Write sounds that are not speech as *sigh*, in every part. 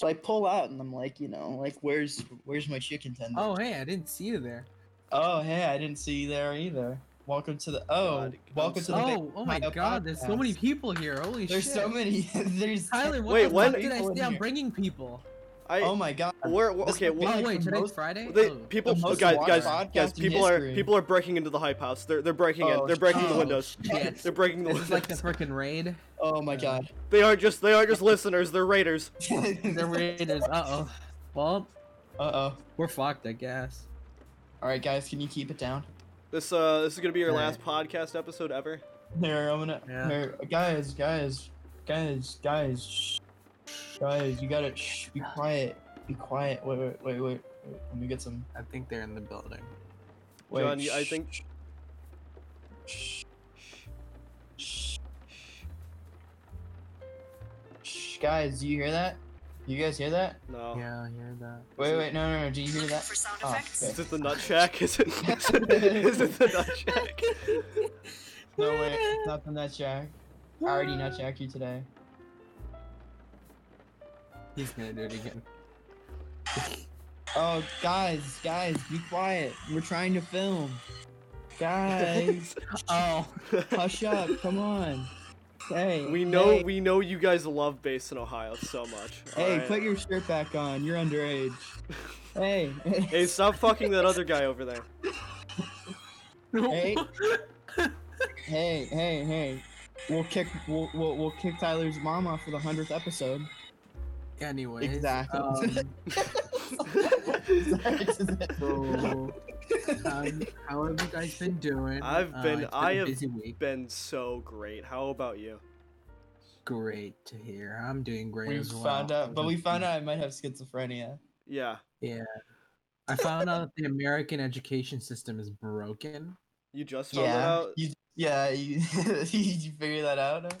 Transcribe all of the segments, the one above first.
So I pull out and I'm like, you know, like where's where's my chicken tender? Oh, hey, I didn't see you there. Oh, hey, I didn't see you there either. Welcome to the oh, God, welcome to the Oh, oh my Ohio god, there's so many people here. Holy There's shit. There's so many. *laughs* there's Tyler, what Wait, the when- fuck did I People say? I'm here. bringing people. I Oh my god. where This okay would be wh- Oh, wait, today's most- Friday? they Oh. people The guys guys guys people are people are breaking into the hype house. They're they're breaking in. Oh, They're breaking the windows. Shit. *laughs* They're breaking the This is like the freaking raid. Oh my god. They aren't just they aren't just listeners. They're raiders. *laughs* The raiders. Uh oh. Well, Uh oh. we're fucked, I guess. All right, guys, can you keep it down? This uh this is gonna be your Alright. last podcast episode ever. Here, I'm gonna. Yeah. Here, guys, guys, guys, guys, shh, guys, you gotta shh, be quiet, be quiet. Wait, wait, wait, wait, wait. Let me get some. I think they're in the building. Wait, John, you- I shh, think- Shh, shh, shh, guys, do you hear that? You guys hear that? No. Yeah, I hear that. Wait, wait, no, no, no. Do you hear that? For sound Oh, effects. Is it the nut shack? Is it *laughs* is it, is it the nut shack? No, wait, it's not the nut shack. I already nut shacked you today. He's gonna do it again. Oh, guys, guys, be quiet. We're trying to film. Guys, *laughs* Oh. hush up. Come on. Hey. we know Hey, we know you guys love bass in Ohio so much. hey alright? put your shirt back on. You're underage. hey. *laughs* Hey, stop fucking that other guy over there. Hey. *laughs* hey, hey, hey. We'll kick. We'll, we'll we'll kick Tyler's mom off for the hundredth episode. Anyways. Exactly. Um, *laughs* so, um, how have you guys been doing? I've Uh, been- it's I a have busy week. Been so great. How about you? Great to hear. I'm doing great we as well. found out, but we found out. out I might have schizophrenia. Yeah. Yeah. I found out that the American education system is broken. You just found that Yeah. out? You, yeah. You *laughs* you figure that out?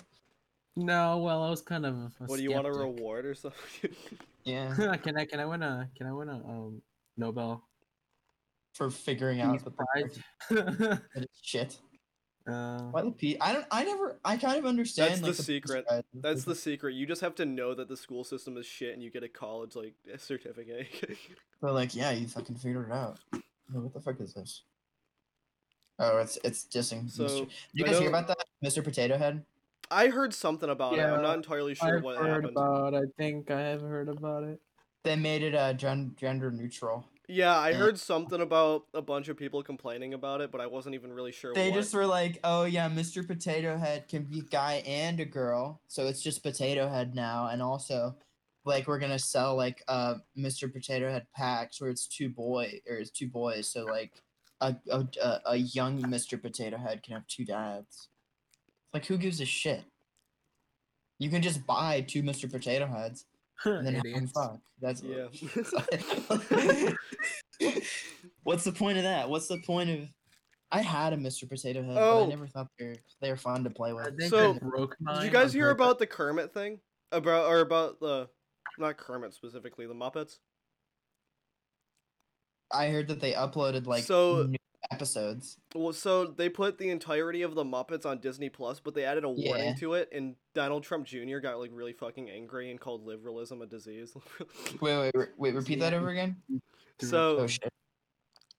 No, well, I was kind of. A What do you want a skeptic. reward or something? *laughs* Yeah. *laughs* can I can I win a can I win a um Nobel For figuring out *laughs* that the Prize? that it's shit. uh, Why the P? I don't. I never. I kind of understand. That's like, the Peace secret. Prize. That's the secret. You just have to know that the school system is shit and you get a college like a certificate. But like, yeah, you fucking figured it out. Yo, what the fuck is this? Oh, it's it's dissing. So, Mr. Did you I guys hear know- about that, Mr. Potato Head? I heard something about it. I'm not entirely sure I've what heard happened. about. I think I have heard about it. They made it uh gen- gender neutral. Yeah, I heard something about a bunch of people complaining about it, but I wasn't even really sure They what. just were like, oh yeah, Mr. Potato Head can be a guy and a girl, so it's just Potato Head now, and also, like we're gonna sell like uh Mr. Potato Head packs where it's two boy or it's two boys, so like a a a, a young Mr. Potato Head can have two dads. Like who gives a shit? You can just buy two Mr. Potato Heads and then have them fuck. That's Yeah. *laughs* What's the point of that? What's the point of? I had a Mr. Potato Head, but Oh. I never thought they were they were fun to play with. So, I broke Did you guys hear about the Kermit thing? About or about the not Kermit specifically, the Muppets? I heard that they uploaded like So- new episodes. Well, so they put the entirety of the Muppets on Disney Plus, but they added a warning Yeah. to it, and Donald Trump Jr. got like really fucking angry and called liberalism a disease. *laughs* Wait, wait, wait, wait repeat that over again. so Oh shit!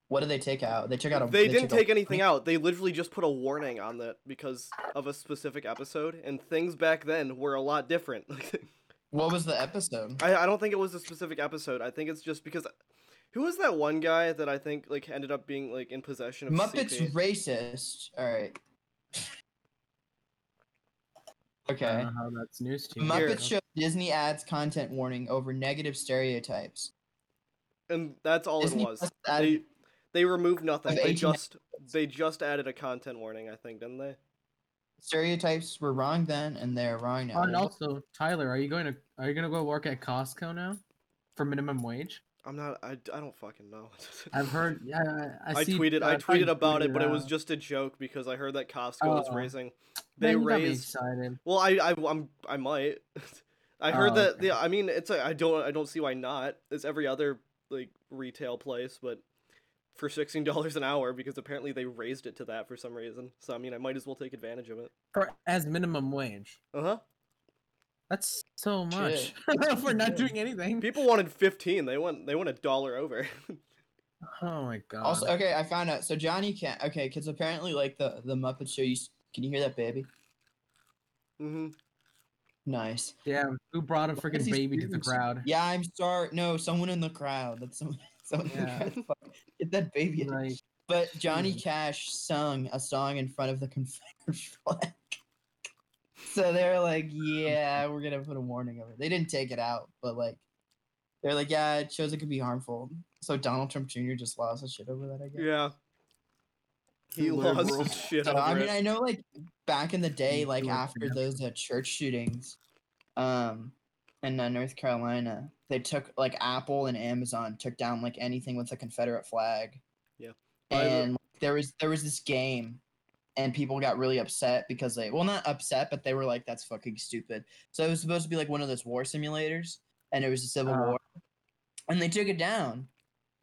What did they take out? They took out a. they didn't took take anything out. They literally just put a warning on that because of a specific episode, and things back then were a lot different. *laughs* What was the episode? I, I don't think it was a specific episode. I think it's just because who was that one guy that I think like ended up being like in possession of Muppets CP? racist. All right. *laughs* I Okay. don't know how that's news to you. Muppets show Disney adds content warning over negative stereotypes. and that's all Disney it was. Plus They added- they removed nothing. Of They 18 just they just added a content warning. I think didn't they? stereotypes were wrong then, and they're wrong now. Oh, and also, Tyler, are you going to are you going to go work at Costco now for minimum wage? I'm not. I, I don't fucking know. *laughs* I've heard. Yeah, I, I, I see, tweeted. uh, I tweeted about it, but it was just a joke because I heard that Costco was Oh. raising. They Man, raised. Well, I I I'm I might. *laughs* I heard Oh, that. okay. Yeah, I mean, it's a, I don't I don't see why not. It's every other like retail place, but for sixteen dollars an hour because apparently they raised it to that for some reason. So I mean, I might as well take advantage of it. For as minimum wage. Uh huh. That's so much Shit. *laughs* for not doing anything. People wanted 15. They went they went a dollar over. Oh my god. Also, okay, I found out. So Johnny can't. Okay, because apparently, like the the Muppet Show. You can you hear that baby? hmm Nice. yeah, who brought a freaking baby to the crowd? Yeah, I'm sorry. No, someone in the crowd. That's someone. *laughs* someone in the Yeah. crowd. Get that baby. out. Like, But Johnny. Cash sung a song in front of the Confederate *laughs* flag. So they're like, yeah, we're gonna put a warning over. it." They didn't take it out, but like, they're like, yeah, it shows it could be harmful. So Donald Trump Jr. just lost his shit over that, I guess. Yeah. He lost his shit So, over I mean, it. I know like back in the day, You like do it after those uh, church shootings, um, in uh, North Carolina, they took like Apple and Amazon took down like anything with a Confederate flag. Yeah. I- And there was there was this game, and people got really upset because they well not upset, but they were like, "That's fucking stupid." So it was supposed to be like one of those war simulators, and it was a civil Oh. war, and they took it down.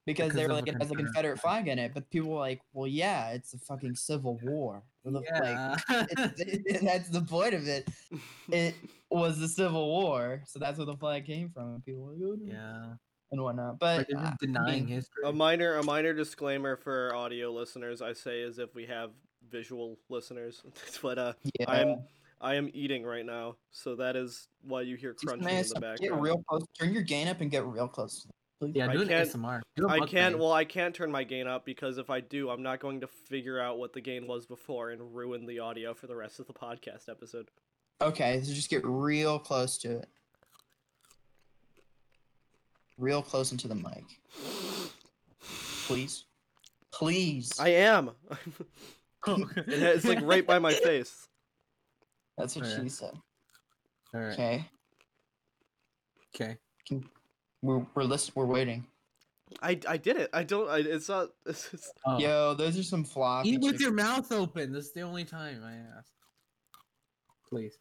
Because, they were like, a it has a Confederate Confederate flag in it, but people were like, well, yeah, it's a fucking civil war. What the- like, yeah. *laughs* it, that's the point of it. *laughs* It was the Civil War, so that's where the flag came from. and People were like, "Oh, no," yeah. and whatnot. But But uh, denying history. A minor a minor disclaimer for audio listeners, I say as if we have visual listeners. *laughs* but uh yeah, I am I am eating right now, so that is why you hear just crunching nice, in the background. Get background. real close. Turn your gain up and get real close. please. yeah, I do an can't- ASMR. Do a I can't mukbang. well I can't turn my gain up because if I do, I'm not going to figure out what the gain was before and ruin the audio for the rest of the podcast episode. Okay, so just get real close to it. Real close into the mic, *sighs* please. Please. I am. *laughs* *laughs* It ha- it's like right by my face. That's what Okay. she said. All right. Okay, Okay. we're we're list- we're waiting. I, I did it. I don't. I, it's not. *laughs* It's, it's, Oh. Yo, those are some floppy. Eat with chicken- your mouth open. This is the only time I ask. Please.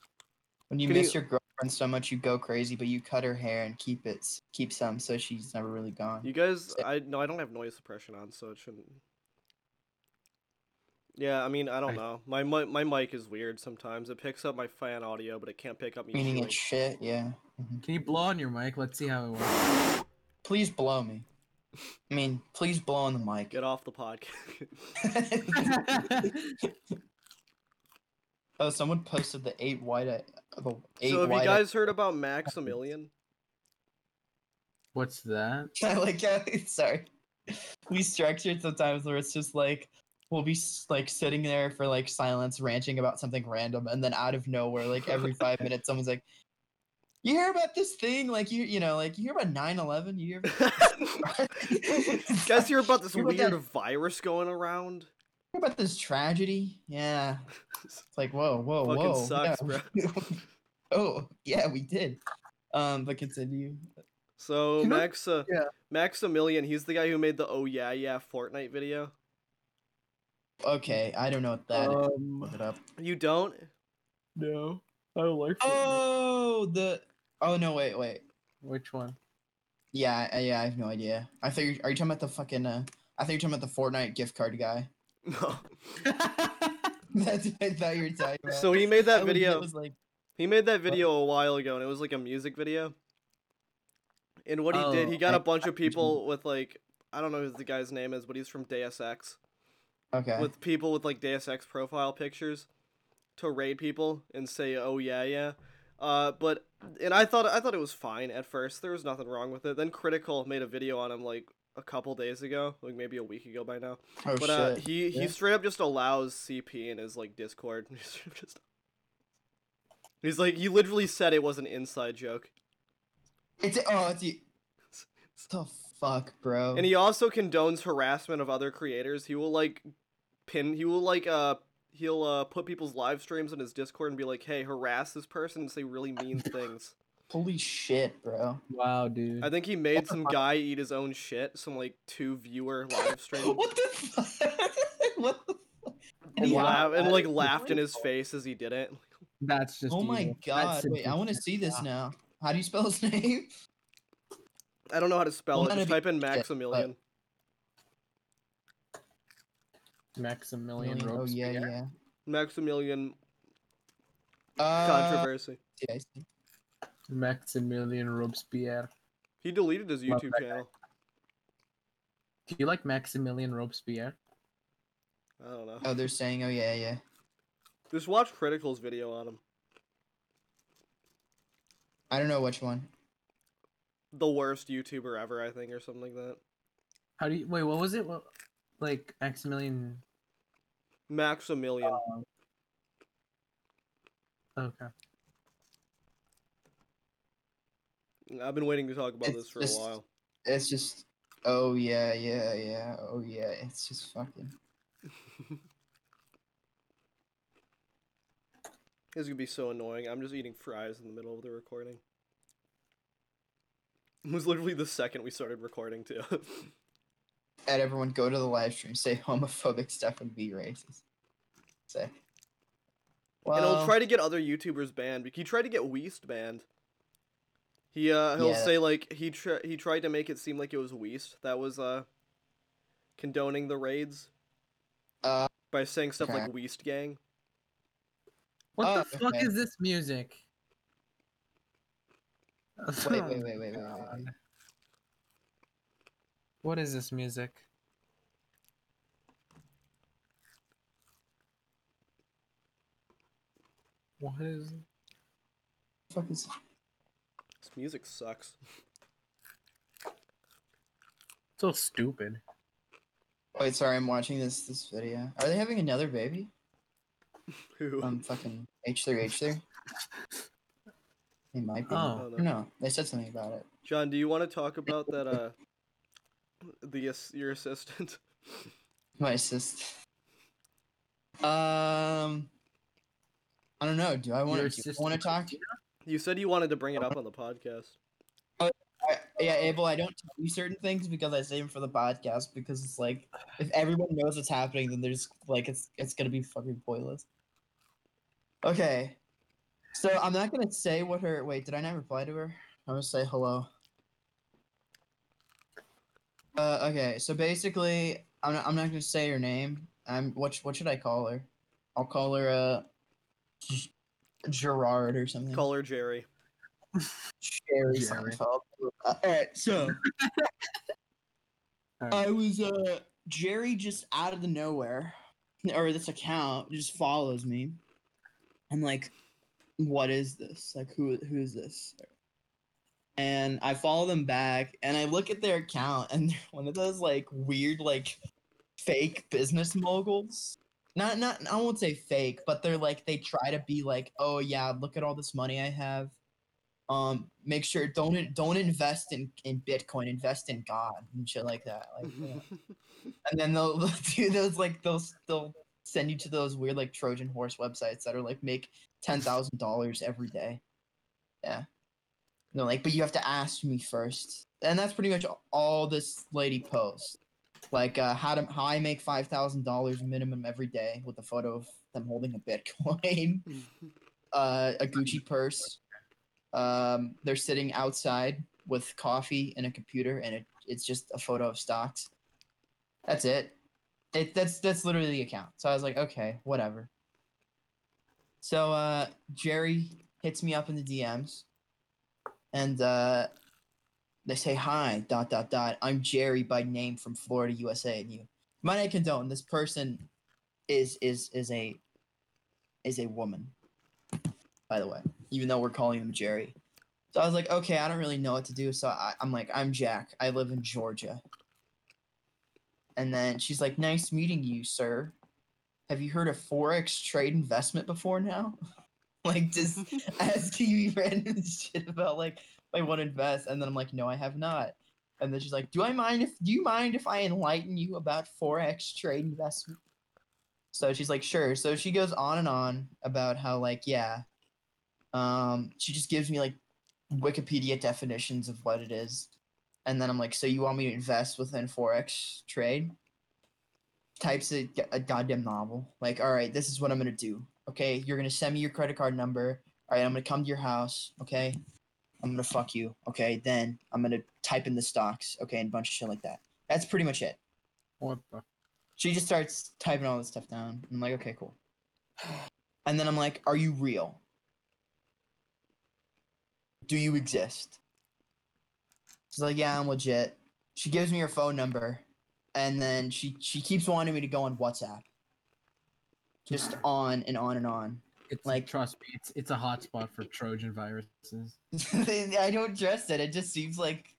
When you Can miss you- your girlfriend so much, you go crazy, but you cut her hair and keep it, s- keep some, so she's never really gone. you guys. I no. I don't have noise suppression on, so it shouldn't. Yeah, I mean, I don't I- know. My mi- my mic is weird sometimes. It picks up my fan audio, but it can't pick up me. Meaning chewing. it's shit. Yeah. Mhm. Can you blow on your mic? Let's see how it works. Please blow me. I mean, please blow on the mic. Get off the podcast. *laughs* oh, someone posted the eight white. uh, The eight so have you white. guys heard about Maximilian? What's that? I *laughs* like how *laughs* sorry. We structure sometimes where it's just like we'll be like sitting there for like silence, ranting about something random, and then out of nowhere, like every *laughs* five minutes, someone's like, "You hear about this thing? Like you, you know, like you hear about 9-11? You hear guys hear about this *laughs* *laughs* Hear about weird that- virus going around? hear about this tragedy? Yeah, it's like whoa, whoa, Fucking whoa. sucks, yeah. oh, yeah, we did. Um, but continue. So Max, uh, yeah. Maximilian, he's the guy who made the "Oh yeah yeah" Fortnite video. Okay, I don't know what that is. Um, Look it up. You don't? no. I don't like Oh, the. Oh no! Wait, wait. Which one? Yeah, I- yeah, I have no idea. I thought you are you talking about the fucking uh I think you're talking about the Fortnite gift card guy. *laughs* No. *laughs* That's what I thought you were talking about. So he made that legit video. was like, He made that video a while ago, and it was like a music video. And what he did, he Oh, got I- a bunch I of see what people with like, I don't know who the guy's name is, but he's from Deus Ex. Okay. With people with like Deus Ex profile pictures, to raid people and say, "Oh yeah, yeah." Uh, but and I thought I thought it was fine at first. There was nothing wrong with it. Then Critical made a video on him like a couple days ago, like maybe a week ago by now. oh But shit. uh, he he straight up just allows CP in his like Discord. *laughs* He's just he's like he literally said it was an inside joke, It's oh it's the the fuck, bro. and he also condones harassment of other creators. He will like pin. He will like uh he'll uh put people's live streams in his Discord and be like, hey, harass this person and say really mean *laughs* things. Holy shit, bro. Wow, dude. I think he made some guy eat his own shit. Some like two viewer live stream. *laughs* what the fuck? *laughs* what the fuck? And, he- laugh, and like Wow. laughed in his face as he did it. That's just. Oh my god. That's Wait, I want to see this now. How do you spell his name? I don't know how to spell Well, it. Just type in shit, but- Maximilian. Maximilian Oh yeah, yeah. Maximilian Uh, controversy. yeah, I see. Maximilian Robespierre. He deleted his YouTube channel. Do you like Maximilian Robespierre? I don't know. Oh, they're saying, oh yeah, yeah. Just watch Critical's video on him. I don't know which one. The worst YouTuber ever, I think, or something like that. How do you wait? What was it? What, like Maximilian? Maximilian. Oh, okay. I've been waiting to talk about It's this for just- a while. It's just, oh yeah, yeah, yeah, oh yeah. It's just fucking. *laughs* This is gonna be so annoying. I'm just eating fries in the middle of the recording. It *laughs* was literally the second we started recording too. And everyone go to the live stream, say homophobic stuff and be racist. Say. Well, and he'll try to get other YouTubers banned. He tried to get Weast banned. He uh he'll Yeah. say like he tr- he tried to make it seem like it was Weast that was uh condoning the raids uh, by saying stuff Okay. like Weast gang. What Oh, the fuck okay. is this music? Wait, wait, wait, wait, wait, wait, wait. What is this music? What is? Fuck is This music sucks. So stupid. Wait, sorry, I'm watching this this video. Are they having another baby? *laughs* Who? Um, fucking H3H3. *laughs* They might be. Oh. I I don't don't know. know. They said something about it. John, do you want to talk about that uh the ass- your assistant? *laughs* My assist. Um, I don't know. Do I want Your to? assistant Want to talk? You said you wanted to bring it up on the podcast. I, yeah, Abel. I don't tell you certain things because I save them for the podcast because it's like if everyone knows what's happening, then there's like it's it's gonna be fucking pointless. Okay, so I'm not gonna say what her. Wait, did I not reply to her? I'm gonna say hello. Uh, okay, so basically, I'm not, I'm not gonna say her name. I'm what what should I call her? I'll call her uh G- Gerard or something. Call her Jerry. Jerry Jerry. Seinfeld. Uh, Alright, so *laughs* Alright. I was uh Jerry just out of the nowhere, or this account just follows me. I'm like, what is this? Like, who who is this? And I follow them back, and I look at their account, and *laughs* they're one of those like weird like fake business moguls. Not not I won't say fake, but they're like they try to be like, oh yeah, look at all this money I have. Um, make sure don't don't invest in in Bitcoin, invest in God and shit like that. Like, know. *laughs* and then they'll, *laughs* they'll do those like they'll they'll send you to those weird like Trojan horse websites that are like make ten thousand dollars every day. Yeah. No, like, but you have to ask me first, and that's pretty much all this lady posts. Like, uh, how to how I make five thousand dollars minimum every day with a photo of them holding a Bitcoin, *laughs* *laughs* uh, a Gucci purse. Um, they're sitting outside with coffee and a computer, and it, it's just a photo of stocks. That's it. It that's that's literally the account. So I was like, okay, whatever. So uh, Jerry hits me up in the DMs, and uh, they say hi. Dot dot dot. I'm Jerry by name from Florida, USA, and you. Might I condone? This person is is is a is a woman. By the way, even though we're calling him Jerry. So I was like, okay, I don't really know what to do. So I, I'm like, I'm Jack. I live in Georgia. And then she's like, nice meeting you, sir. Have you heard of Forex trade investment before now? *laughs* like, just asking me random shit about like I want to invest. And then I'm like, no, I have not. And then she's like, do I mind if do you mind if I enlighten you about Forex trade investment? So she's like, sure. So she goes on and on about how like, yeah. Um, she just gives me like Wikipedia definitions of what it is. And then I'm like, so you want me to invest within Forex trade? Types a, a goddamn novel. Like, all right, this is what I'm gonna do. Okay, you're gonna send me your credit card number. All right, I'm gonna come to your house. Okay, I'm gonna fuck you. Okay, then I'm gonna type in the stocks. Okay, and a bunch of shit like that. That's pretty much it. What the? She just starts typing all this stuff down. I'm like, okay, cool. And then I'm like, are you real? do you exist? She's like, yeah, I'm legit. She gives me her phone number, and then she she keeps wanting me to go on WhatsApp. Just on and on and on. It's Like- like trust me, it's it's a hotspot for Trojan viruses. *laughs* I don't trust it. It just seems like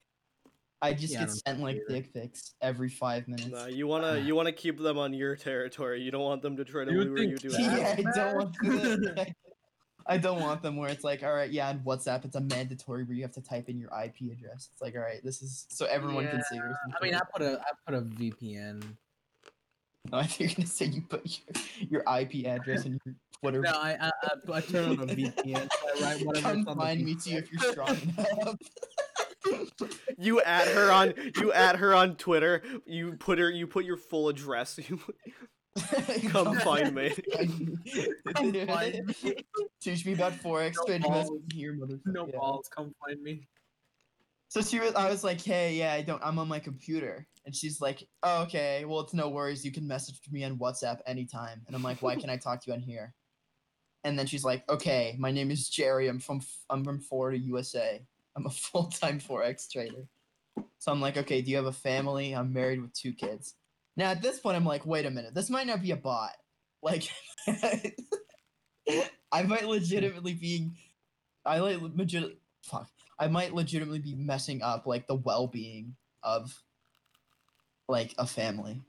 I just Yeah, get don't sent like either. dick pics every five minutes. Nah, you wanna *sighs* you wanna keep them on your territory. You don't want them to try to You lure think you to it. *laughs* yeah, I don't want the, *laughs* I don't want them where it's like, all right, yeah, on WhatsApp it's a mandatory where you have to type in your IP address. It's like, all right, this is so everyone can see. Yeah, I mean, I put a I put a VPN. No, *laughs* oh, I think you're gonna say you put your, your IP address and your Twitter. No, I I, I, I turn on a *laughs* VPN. So I write whatever. Come it's the find me too if you're strong enough. *laughs* You add her on you add her on Twitter. You put her you put your full address. You *laughs* come find me. *laughs* Come find me. Teach me about forex No trading. balls. Here, motherfucker. No Yeah. balls, come find me. So she was, I was like, hey, yeah, I don't, I'm on my computer. And she's like, oh, okay, well, it's no worries. You can message me on WhatsApp anytime. And I'm like, why can't I talk to you on here? And then she's like, okay, my name is Jerry. I'm from, I'm from Florida, USA. I'm a *laughs* full-time Forex trader. So I'm like, okay, do you have a family? I'm married with two kids. Now at this point, I'm like, wait a minute, this might not be a bot. Like, *laughs* I might legitimately be, I like legit, fuck. I might legitimately be messing up like the well-being of like a family.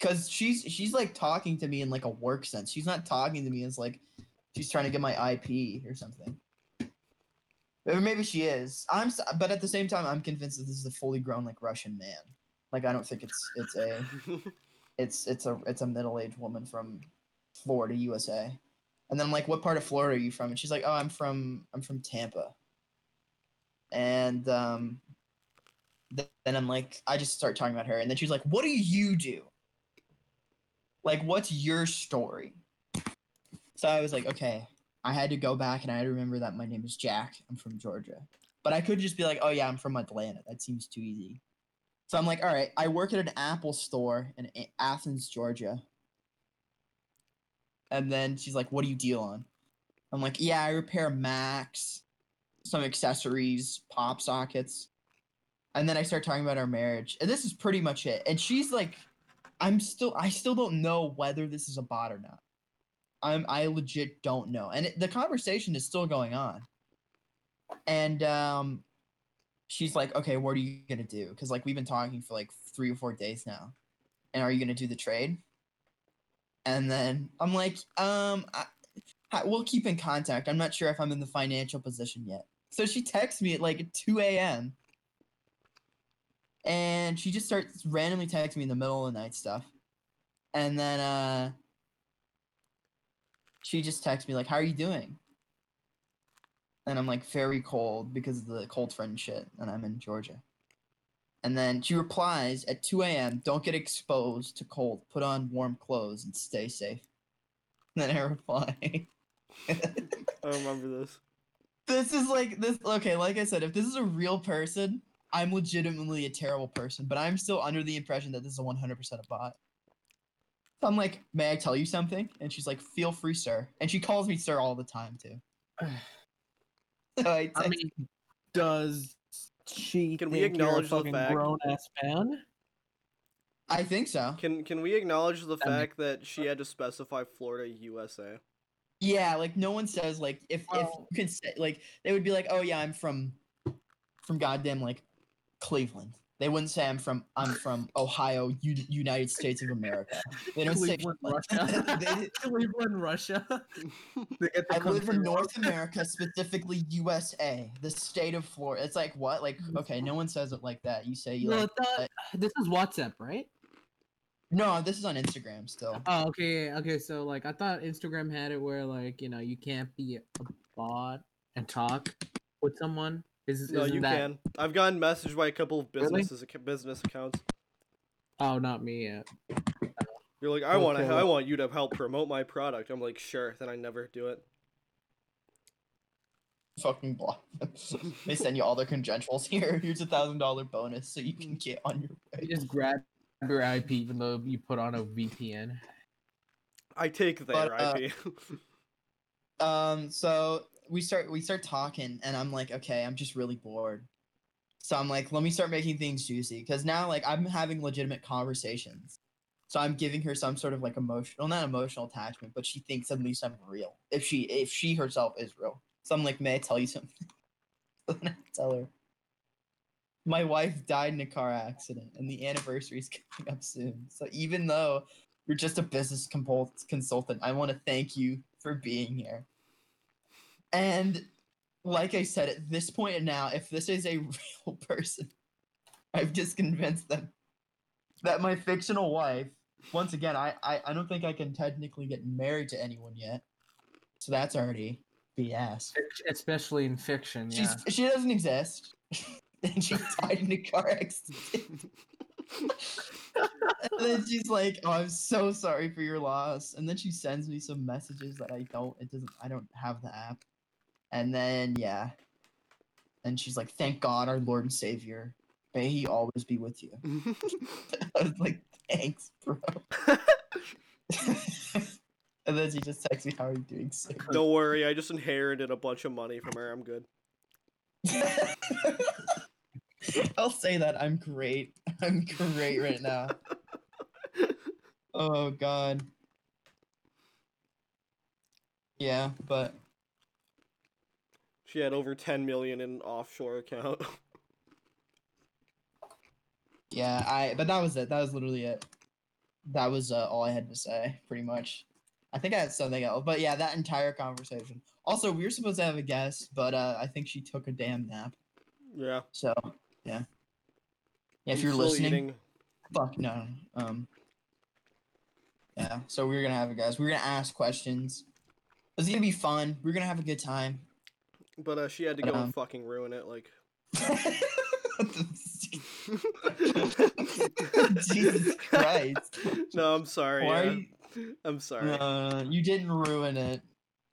Cause she's she's like talking to me in like a work sense. She's not talking to me as like she's trying to get my IP or something. Or maybe she is. I'm but at the same time I'm convinced that this is a fully grown like Russian man. Like I don't think it's it's a it's it's a it's a middle-aged woman from Florida, USA. And then I'm like, "What part of Florida are you from?" And she's like, "Oh, I'm from I'm from Tampa." And um, th- then I'm like, I just start talking about her, and then she's like, "What do you do? Like, what's your story?" So I was like, "Okay." I had to go back and I had to remember that my name is Jack. I'm from Georgia, but I could just be like, "Oh yeah, I'm from Atlanta." That seems too easy. So I'm like, "All right." I work at an Apple store in A- Athens, Georgia. And then she's like, "What do you deal on?" I'm like, "Yeah, I repair Macs, some accessories, pop sockets." And then I start talking about our marriage, and this is pretty much it. And she's like, "I'm still, I still don't know whether this is a bot or not. I'm, I legit don't know." And it, the conversation is still going on. And um, she's like, "Okay, what are you gonna do?" Because like we've been talking for like three or four days now. And are you gonna do the trade? And then I'm like, um, I, we'll keep in contact. I'm not sure if I'm in the financial position yet. So she texts me at like 2 a.m. And she just starts randomly texting me in the middle of the night stuff. And then uh she just texts me like, How are you doing? And I'm like very cold because of the cold friend shit, and I'm in Georgia. And then she replies at 2 a.m. Don't get exposed to cold. Put on warm clothes and stay safe. And *laughs* then I reply. *laughs* I remember this. this is like this. Okay, like I said, if this is a real person, I'm legitimately a terrible person, but I'm still under the impression that this is a 100% a bot. So I'm like, may I tell you something? And she's like, feel free, sir. And she calls me sir all the time too. *sighs* *laughs* So *laughs* I, I mean, does she Can we think you're a acknowledge the fucking fact- grown ass man? I think so. Can can we acknowledge the That makes fact that she had to specify Florida, USA? Yeah, like no one says like if if Well- you can say like they would be like, oh yeah, I'm from from goddamn like Cleveland. They wouldn't say I'm from I'm from Ohio, U- United States of America. They don't say Cleveland, shit like Russia. *laughs* They- *laughs* Cleveland, Russia. They get the I live in. North America, specifically USA, the state of Florida. It's like what? Like mm-hmm. okay, no one says it like that. You say you No, like I thought- this is WhatsApp, right? no. This is on Instagram still. Oh, okay, okay. So like, I thought Instagram had it where like you know you can't be a bot and talk with someone. Is No, you that... can. I've gotten messaged by a couple of Really? businesses business accounts. Oh, not me yet. You're like, I want to, Okay. I want you to help promote my product. I'm like, sure. Then I never do it. Fucking block them. *laughs* They send you all their credentials. Here, *laughs* here's a thousand dollar bonus so you can get on your way. You just grab your IP even though you put on a VPN. I take their But, uh, IP. *laughs* Um, so we start we start talking, and I'm like, okay, I'm just really bored. So I'm like, let me start making things juicy because now like I'm having legitimate conversations. So I'm giving her some sort of like emotional, not emotional attachment, but she thinks at least I'm real. If she if she herself is real. So I'm like, may I tell you something? *laughs* Tell her. My wife died in a car accident, and the anniversary is *laughs* coming up soon. So even though you're just a business compul- consultant, I want to thank you for being here. And like I said, at this point now, if this is a *laughs* real person, I've just convinced them that my fictional wife. Once again, I, I I don't think I can technically get married to anyone yet, so that's already BS. Especially in fiction, yeah. She's she doesn't exist, *laughs* and she died in a car accident. *laughs* and then she's like, "Oh, I'm so sorry for your loss." And then she sends me some messages that I don't. It doesn't. I don't have the app. And then yeah, and she's like, "Thank God, our Lord and Savior, may He always be with you." *laughs* I was like, "Thanks, bro." *laughs* and then she just texts me, "How are you doing?" So Don't worry, I just inherited a bunch of money from her. I'm good. *laughs* I'll say that I'm great. I'm great right now. Oh god. Yeah, but She had over 10 million in an offshore account. *laughs* yeah, I but that was it. That was literally it. That was uh, all I had to say, pretty much. I think I had something else, but yeah, that entire conversation. Also, we were supposed to have a guest, but uh, I think she took a damn nap. yeah. So yeah. Yeah, if I'm you're listening, eating. Fuck no. Um. Yeah, so we're gonna have it, guys. We're gonna ask questions. It's gonna be fun. We're gonna have a good time. But uh, she had to go Um, and fucking ruin it. Like, *laughs* Jesus Christ! no, I'm sorry. Why? yeah. you- I'm sorry. Uh, you didn't ruin it,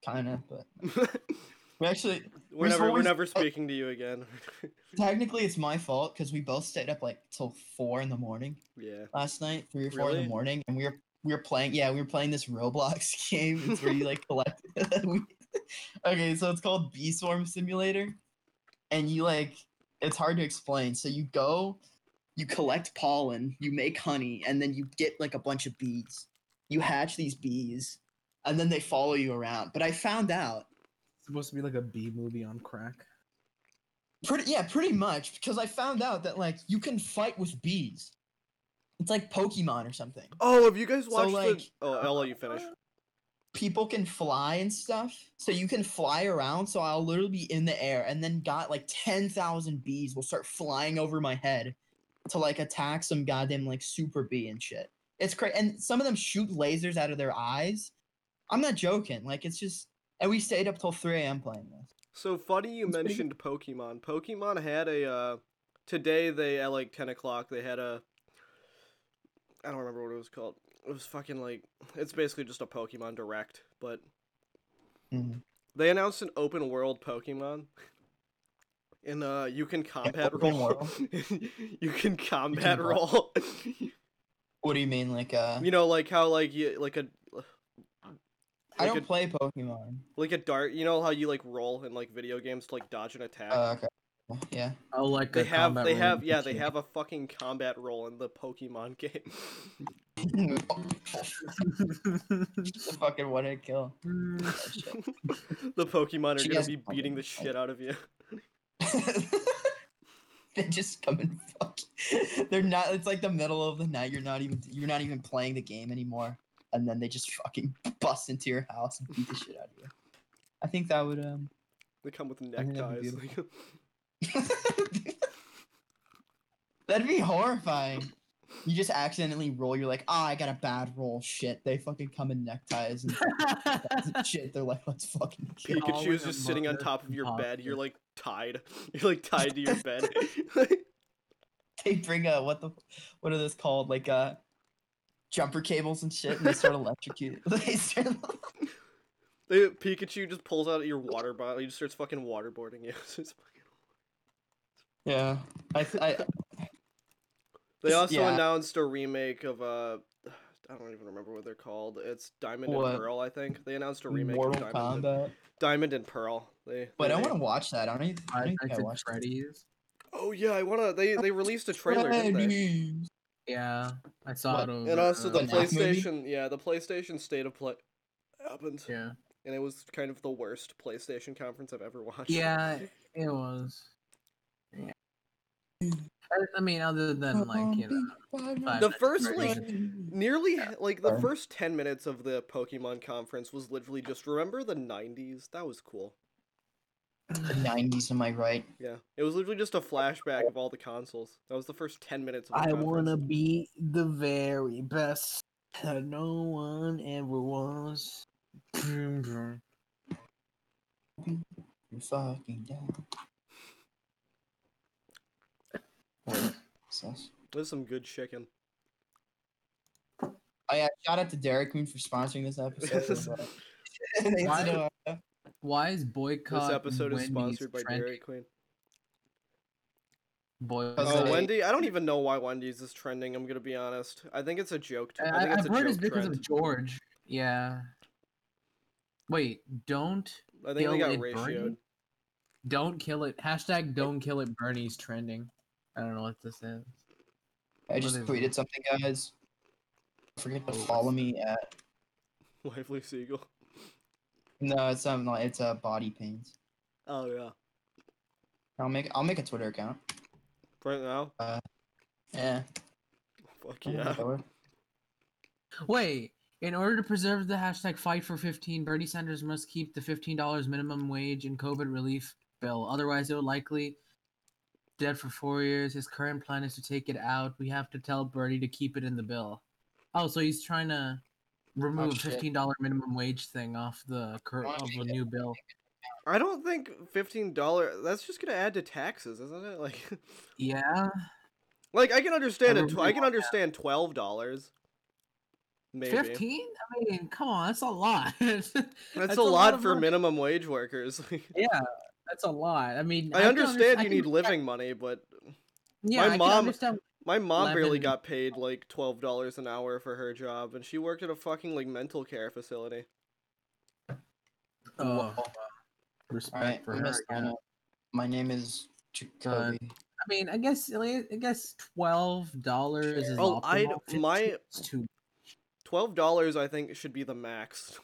kind of, but *laughs* we actually we're never, we're never speaking to you again. *laughs* technically it's my fault because we both stayed up like till four in the morning yeah. last night, three or four in the morning, and we were we were playing. Yeah, we were playing this Roblox game. It's where you like collect. we- *laughs* okay, so it's called Bee Swarm Simulator, and you like it's hard to explain. So you go, you collect pollen, you make honey, and then you get like a bunch of bees. You hatch these bees, and then they follow you around. But I found out it's supposed to be like a B movie on crack. Pretty yeah, pretty much because I found out that like you can fight with bees. It's like Pokemon or something. Oh, have you guys So, watched like- the? Oh, I'll let you finish. People can fly and stuff, so you can fly around. So I'll literally be in the air, and then got like ten thousand bees will start flying over my head to like attack some goddamn like super bee and shit. It's crazy, and some of them shoot lasers out of their eyes. I'm not joking. Like it's just, and we stayed up till three a.m. playing this. So funny you It's pretty mentioned Pokemon. Pokemon had a uh today they at like ten o'clock they had a I don't remember what it was called. It was fucking like it's basically just a Pokemon Direct, but Mhm. they announced an open world Pokemon. *laughs* And uh you can combat open roll. *laughs* you can combat what? roll. *laughs* What do you mean, like uh? you know, like how like you like a I like don't a, play Pokemon. like a dart. You know how you like roll in like video games to like dodge an attack. Uh, okay. Yeah. Oh, like They have, they have, yeah, they have a fucking combat roll in the Pokemon *laughs* game. Just a fucking one hit kill. Shit. the Pokemon are She gonna be beating the shit out of you. *laughs* *laughs* they just come and fuck. They're not. It's like the middle of the night. You're not even. You're not even playing the game anymore, and then they just fucking bust into your house and beat the shit out of you. I think that would um. They come with think that'd be neckties. Beautiful. *laughs* That'd be horrifying. You just accidentally roll. You're like, ah, I got a bad roll. Shit. They fucking come in neckties and *laughs* *laughs* shit. They're like, let's fucking kill. All Pikachu's in a just sitting on top of your bed. You're like tied. You're like tied to your bed. they bring a what the what are those called like uh jumper cables and shit and they start electrocuting they start they, Pikachu just pulls out your water bottle. He just starts fucking waterboarding you. It's just fucking- yeah i th- i They also Yeah. announced a remake of uh I don't even remember what they're called. It's Diamond What? and Pearl, I think. They announced a remake Mortal of Diamond and, Diamond and Pearl. They, But they I made- want to watch that. I don't even. I Five don't think Nights I at watched it. Freddy's. Oh yeah, I wanna. They they released a trailer, didn't they? Yeah, I saw What? it over. And also the The Knack movie? PlayStation, yeah, the PlayStation State of Play happened, Yeah. and it was kind of the worst PlayStation conference I've ever watched. Yeah, *laughs* it was. Yeah. I- I mean, other than like you know, The first like nearly like the first ten minutes of the Pokemon conference was literally just remember the '90s. That was cool. The nineties. Am I right? Yeah, it was literally just a flashback of all the consoles. That was the first ten minutes of the I conference. wanna be the very best that no one ever was. Vroom, vroom. You're fucking down. Sus. There's some good chicken. Oh yeah! Shout out to Dairy Queen for sponsoring this episode. *laughs* This- of, *laughs* Thanks Why- to, Why is boycott? This episode is Wendy's sponsored by trending? Dairy Queen. Boy, Oh, Wendy! I don't even know why Wendy's is trending. I'm gonna be honest. I think it's a joke. t- I I, think it's have a heard joke it's because trend. of George. Yeah. Wait, don't I think they got it, Bernie? ratioed. don't kill it. Hashtag don't kill it. Bernie's trending. I don't know what this is. I just What is tweeted it? something, guys. Don't forget to Oh, follow me at. Lively Seagull. No, it's um, like it's a uh, body pains. Oh yeah. I'll make I'll make a Twitter account. Right now. Yeah. Fuck I'll yeah. make it work. Wait, in order to preserve the hashtag fight for 15, Bernie Sanders must keep the $15 minimum wage and COVID relief bill. Otherwise, it will likely dead for four years. His current plan is to take it out. We have to tell Bernie to keep it in the bill. Oh, so he's trying to remove shit. $15 minimum wage thing off the cur- of don't a new bill. I don't think fifteen dollar. That's just gonna add to taxes, isn't it? *laughs* Like, Yeah. like I can understand it. Tw- I can understand twelve dollars. 15? I mean, come on, that's a lot. *laughs* that's, that's, a, lot, of for money. minimum wage workers. *laughs* Yeah, that's a lot. I mean, I can understand underst- I you can need understand- living money, but Yeah, My I mom- understand my mom barely got paid like twelve dollars an hour for her job, and she worked at a fucking like mental care facility. Oh, Whoa. respect Alright, for I'm her. yeah. My name is Jacoby. I mean, I guess I guess twelve dollars is Oh, I'd- my- 15 too. Twelve dollars, I think, should be the max.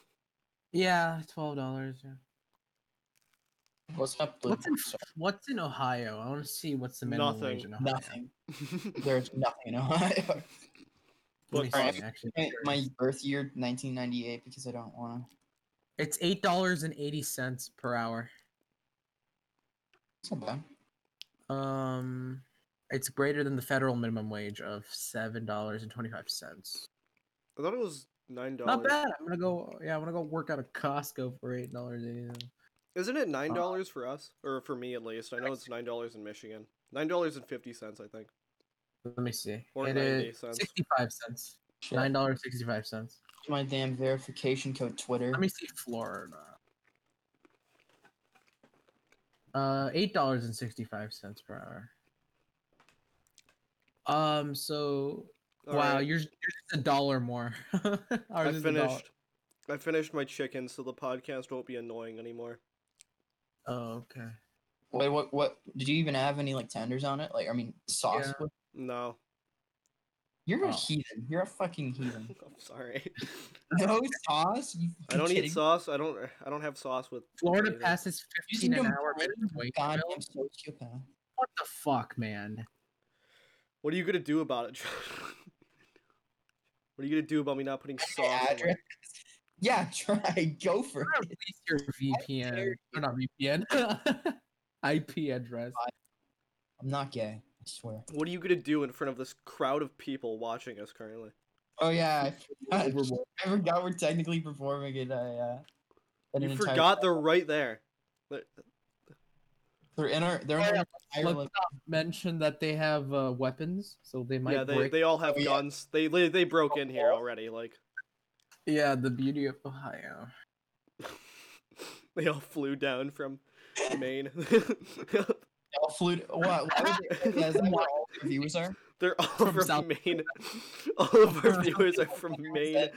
Yeah, twelve dollars. Yeah. What's up, Blue? What's in What's in Ohio? I want to see what's the minimum wage in Ohio. Nothing. There's nothing in Ohio. *laughs* Let me What's- actually, my, my birth year, 1998, because I don't want to. it's eight dollars and eighty cents per hour. It's not bad. Um, it's greater than the federal minimum wage of seven dollars and twenty five cents. I thought it was nine dollars. Not bad. I'm gonna go. Yeah, I'm gonna go work out a Costco for eight dollars eighty cents. Isn't it Uh, nine dollars for us, or for me at least? I know it's nine dollars in Michigan. Nine dollars and fifty cents, I think. Let me see. Or It 90 cents. sixty-five cents. Nine dollars sixty-five cents. My damn verification code Twitter. Let me see Florida. Uh, eight dollars and sixty-five cents per hour. Um. So wow, Alright, you're you're just a dollar more. *laughs* I is a dollar. finished. I finished my chicken, so the podcast won't be annoying anymore. Oh, okay. Wait, what? What? Did you even have any like tenders on it? Like, I mean, sauce. Yeah. with- No, You're a Oh. heathen. You're a fucking heathen. *laughs* I'm sorry. *laughs* no sauce. You *laughs* I don't fucking eat sauce. I don't. I don't have sauce with. Florida anything. passes You fifteen an hour blatant minimum wage Goddamn sociopath. What the fuck, man? What are you gonna do about it, Josh? What are you gonna do about me not putting sauce? My on my- address. Yeah, *laughs* try. Go for I'm it. release your *laughs* VPN. Or not VPN. *laughs* IP address. I'm not gay. I swear. What are you gonna do in front of this crowd of people watching us currently? Oh yeah, I forgot, I forgot we're technically performing it. I uh, You an entire- forgot they're right there. They're- They're in our. They're in Oh, our yeah, entire, Let's not mention that they have uh, weapons, so they might yeah, they, break. they all have Oh, guns. They, they they broke in here already. Like Yeah, the beauty of Ohio. *laughs* they all flew down from *laughs* Maine. *laughs* all flew. What? Why would they, yeah, is that where all the viewers are? They're all From from, South- Maine. all of our viewers are from Maine.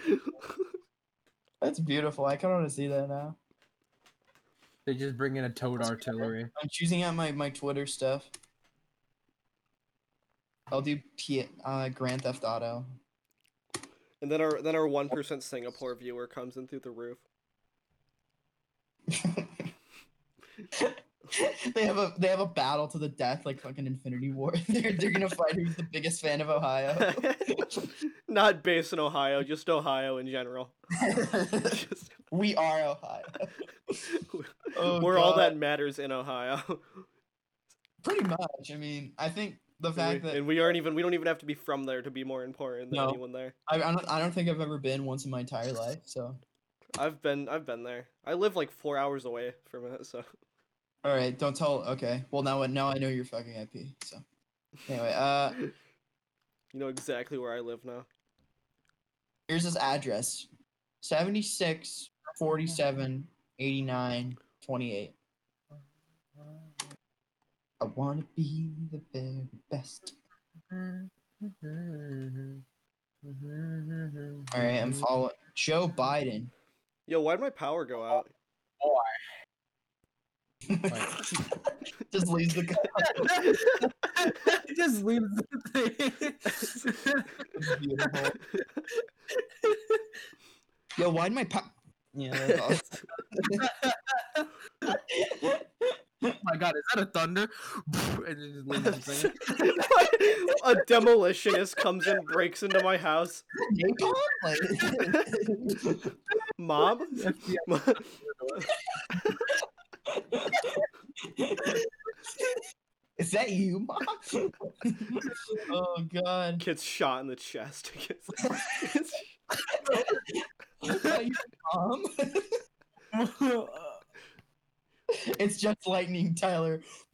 That's beautiful. I kind of want to see that now. They just bring in a towed artillery. I'm choosing out my, my Twitter stuff. I'll do P- uh, Grand Theft Auto. And then our then our one percent Singapore viewer comes in through the roof. *laughs* they have a they have a battle to the death like fucking Infinity War. *laughs* they're they're gonna fight who's the biggest fan of Ohio. *laughs* Not based in Ohio, just Ohio in general. Just- we are Ohio. Oh, We're all that matters in Ohio. Pretty much. I mean, I think the and, fact we, that and we aren't even we don't even have to be from there to be more important than No. anyone there. I, I don't I don't think I've ever been once in my entire life. So I've been I've been there. I live like four hours away from it, so all right, don't tell. Okay, well now now I know you're fucking IP. So anyway, uh, *laughs* you know exactly where I live now. here's his address: 76 47 89 28. I wanna be the very best. Mm-hmm. All right, I'm following Joe Biden. Yo, why'd my power go out? *laughs* Just leaves the *laughs* guy. *laughs* just leaves the thing. Beautiful. Yo, why'd my pa- Yeah, that's awesome. Oh my god, is that a thunder? *laughs* and it just leaves the thing. a demolitionist comes and breaks into my house. Napalm? *laughs* Like- Mom? *laughs* Is that you, mom? oh god. Gets shot in the chest. Gets- gets- Is that your mom? *laughs* it's just lightning, Tyler. *laughs*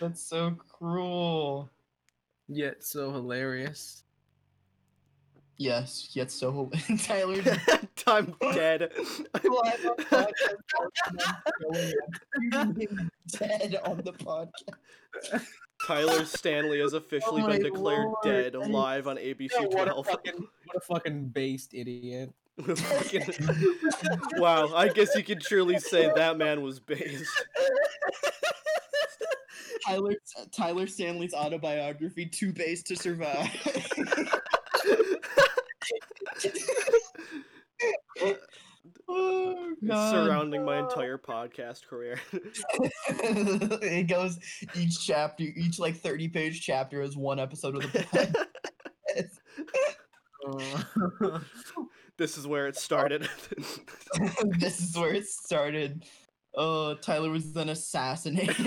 That's so cruel. Yet so hilarious. Yes, yet so *laughs* Tyler. I'm dead. dead on the podcast. Tyler Stanley has officially Oh been declared lord. dead live on ABC what a 12. fucking what a fucking based idiot. *laughs* *laughs* Wow, I guess you could truly say that man was based. *laughs* Tyler Tyler Stanley's autobiography, Too Base to Survive. oh, God. Surrounding my entire podcast career. it goes each chapter, each like 30 page chapter is one episode of the podcast. This is where it started. *laughs* *laughs* this is where it started. Oh, Tyler was then assassinated. *laughs*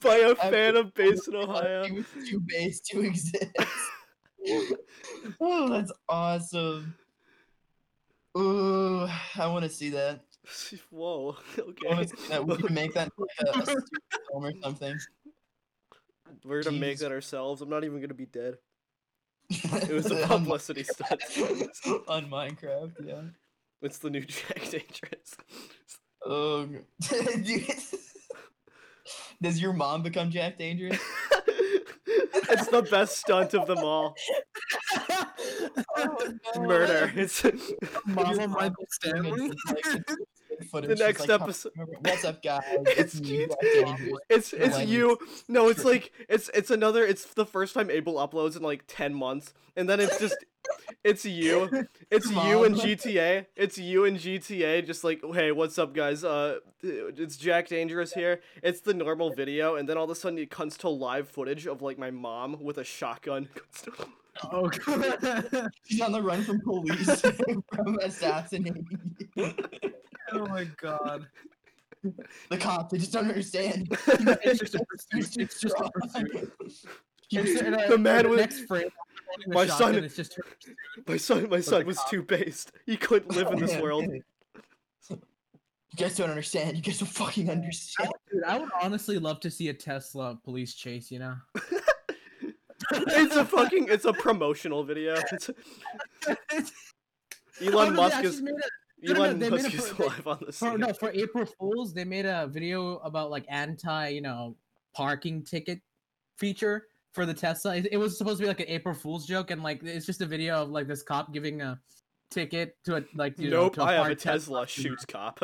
By a fan of based in Ohio. He was too base to exist. oh, that's awesome. Ooh, I want to see that. Whoa. Okay. that. We can make that like a, a film or something. We're gonna make that ourselves. I'm not even gonna be dead. It was a *laughs* publicity stunt. *laughs* on Minecraft. Yeah. It's the new Jack Dangerous. Oh, dude. *laughs* Does your mom become Jack Dangerous? it's the best stunt of them all. *laughs* Murder. It's *laughs* Mama Michael Stanley. *laughs* the next episode- What's up, guys? It's me, cute. Jack it's it's you. No, it's like it's it's another. It's the first time Abel uploads in like ten months, and then it's just it's you. It's you and GTA. It's you and GTA. Just like hey, what's up, guys? Uh, it's Jack Dangerous here. It's the normal video, and then all of a sudden it comes to live footage of like my mom with a shotgun. Oh god. *laughs* She's on the run from police *laughs* from assassinating you. oh my god. The cops, they just don't understand. *laughs* It's just a pursuit. It's just a pursuit. It's- and, The man the with- next frame. the My son- It's just my son, my son was cop. too based. He couldn't live in this world. You guys don't understand. You guys don't fucking understand. Dude, I would honestly love to see a Tesla police chase. You know. It's a fucking it's a promotional video. *laughs* Oh, Elon Musk is No, no, Elon Musk is alive on the For, scene. no, for April Fools, they made a video about like anti, you know, parking ticket feature for the Tesla. It, it was supposed to be like an April Fool's joke, and like it's just a video of like this cop giving a ticket to a like you know, nope, to a I have a parked Tesla. Shoots cop.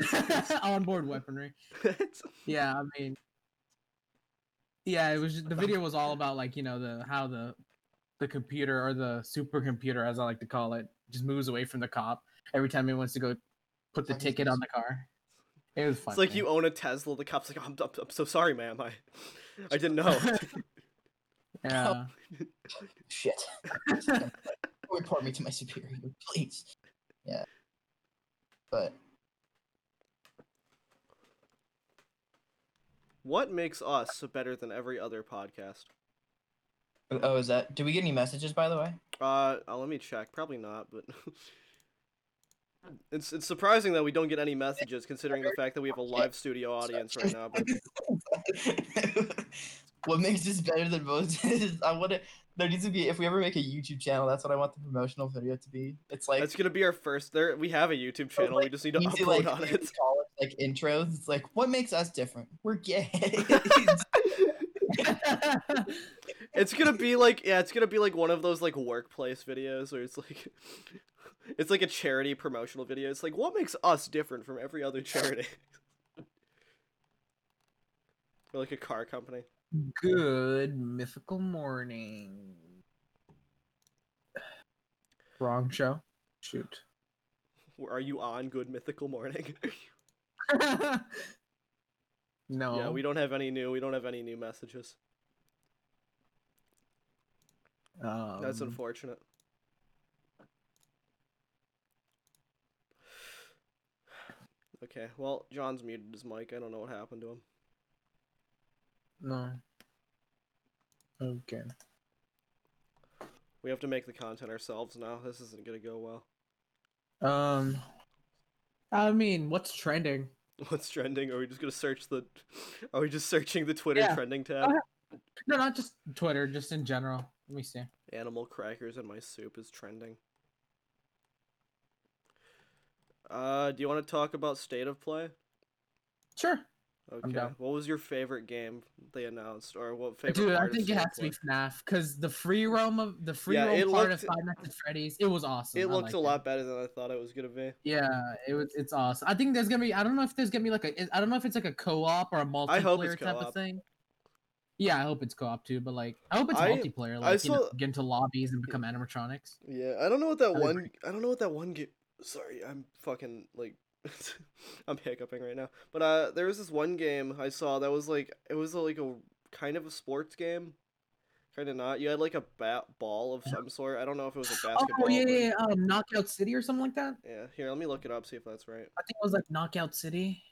*laughs* onboard weaponry. *laughs* Yeah, I mean, yeah, it was just, the video was all about like you know the how the the computer or the supercomputer, as I like to call it, just moves away from the cop every time he wants to go put the ticket on the car. It was fun. it's like you own a Tesla. The cop's like, "Oh, I'm, I'm, I'm so sorry, ma'am. I, I didn't know. *laughs* Yeah. Shit. *laughs* Report me to my superior, please. Yeah. But what makes us better than every other podcast? oh, is that? Do we get any messages by the way? Uh, uh, let me check. Probably not, but *laughs* it's it's surprising that we don't get any messages considering the fact that we have a live studio audience right now. But *laughs* *laughs* what makes this better than most *laughs* is I want to. There needs to be if we ever make a YouTube channel. That's what I want the promotional video to be. It's like that's gonna be our first. There, we have a YouTube channel. we just need to upload see, like, on it. college, like intros. It's like what makes us different? We're gay. *laughs* It's gonna be like yeah, it's gonna be like one of those like workplace videos where it's like *laughs* it's like a charity promotional video. It's like what makes us different from every other charity? or like a car company. Good mythical morning. Wrong show. Shoot. Are you on Good Mythical Morning? *laughs* *laughs* no. Yeah, we don't have any new. We don't have any new messages. That's um, unfortunate. *sighs* Okay, well, John's muted his mic. I don't know what happened to him. No. Okay. We have to make the content ourselves now. This isn't gonna go well. Um. I mean, what's trending? *laughs* What's trending? Are we just gonna search the? Are we just searching the Twitter Yeah. trending tab? Okay. No, not just Twitter, just in general. Let me see. Animal crackers in my soup is trending. Uh, do you want to talk about state of play? Sure. Okay. What was your favorite game they announced, or what favorite? Dude, I part of think it State of has to be Play? FNAF because the free roam of the free Yeah, roam part looked- of Five Nights at Freddy's, it was awesome. It I looked a lot better than I thought it was gonna be. Yeah, it was. It's awesome. I think there's gonna be. I don't know if there's gonna be like a. I don't know if it's like a co-op or a multiplayer I hope it's type co-op. of thing. Yeah, I hope it's co-op too. But like, I hope it's I- multiplayer. I Like, you know, get into lobbies and become animatronics. Yeah, I don't know what that I one. agree. I don't know what that one game. Sorry, I'm fucking like, *laughs* I'm hiccuping right now. But uh, there was this one game I saw that was like it was like a kind of a sports game, kind of not. You had like a bat ball of some sort. I don't know if it was a basketball. oh yeah, yeah, yeah, um, Knockout City or something like that. Yeah, here, let me look it up, see if that's right. I think it was like Knockout City.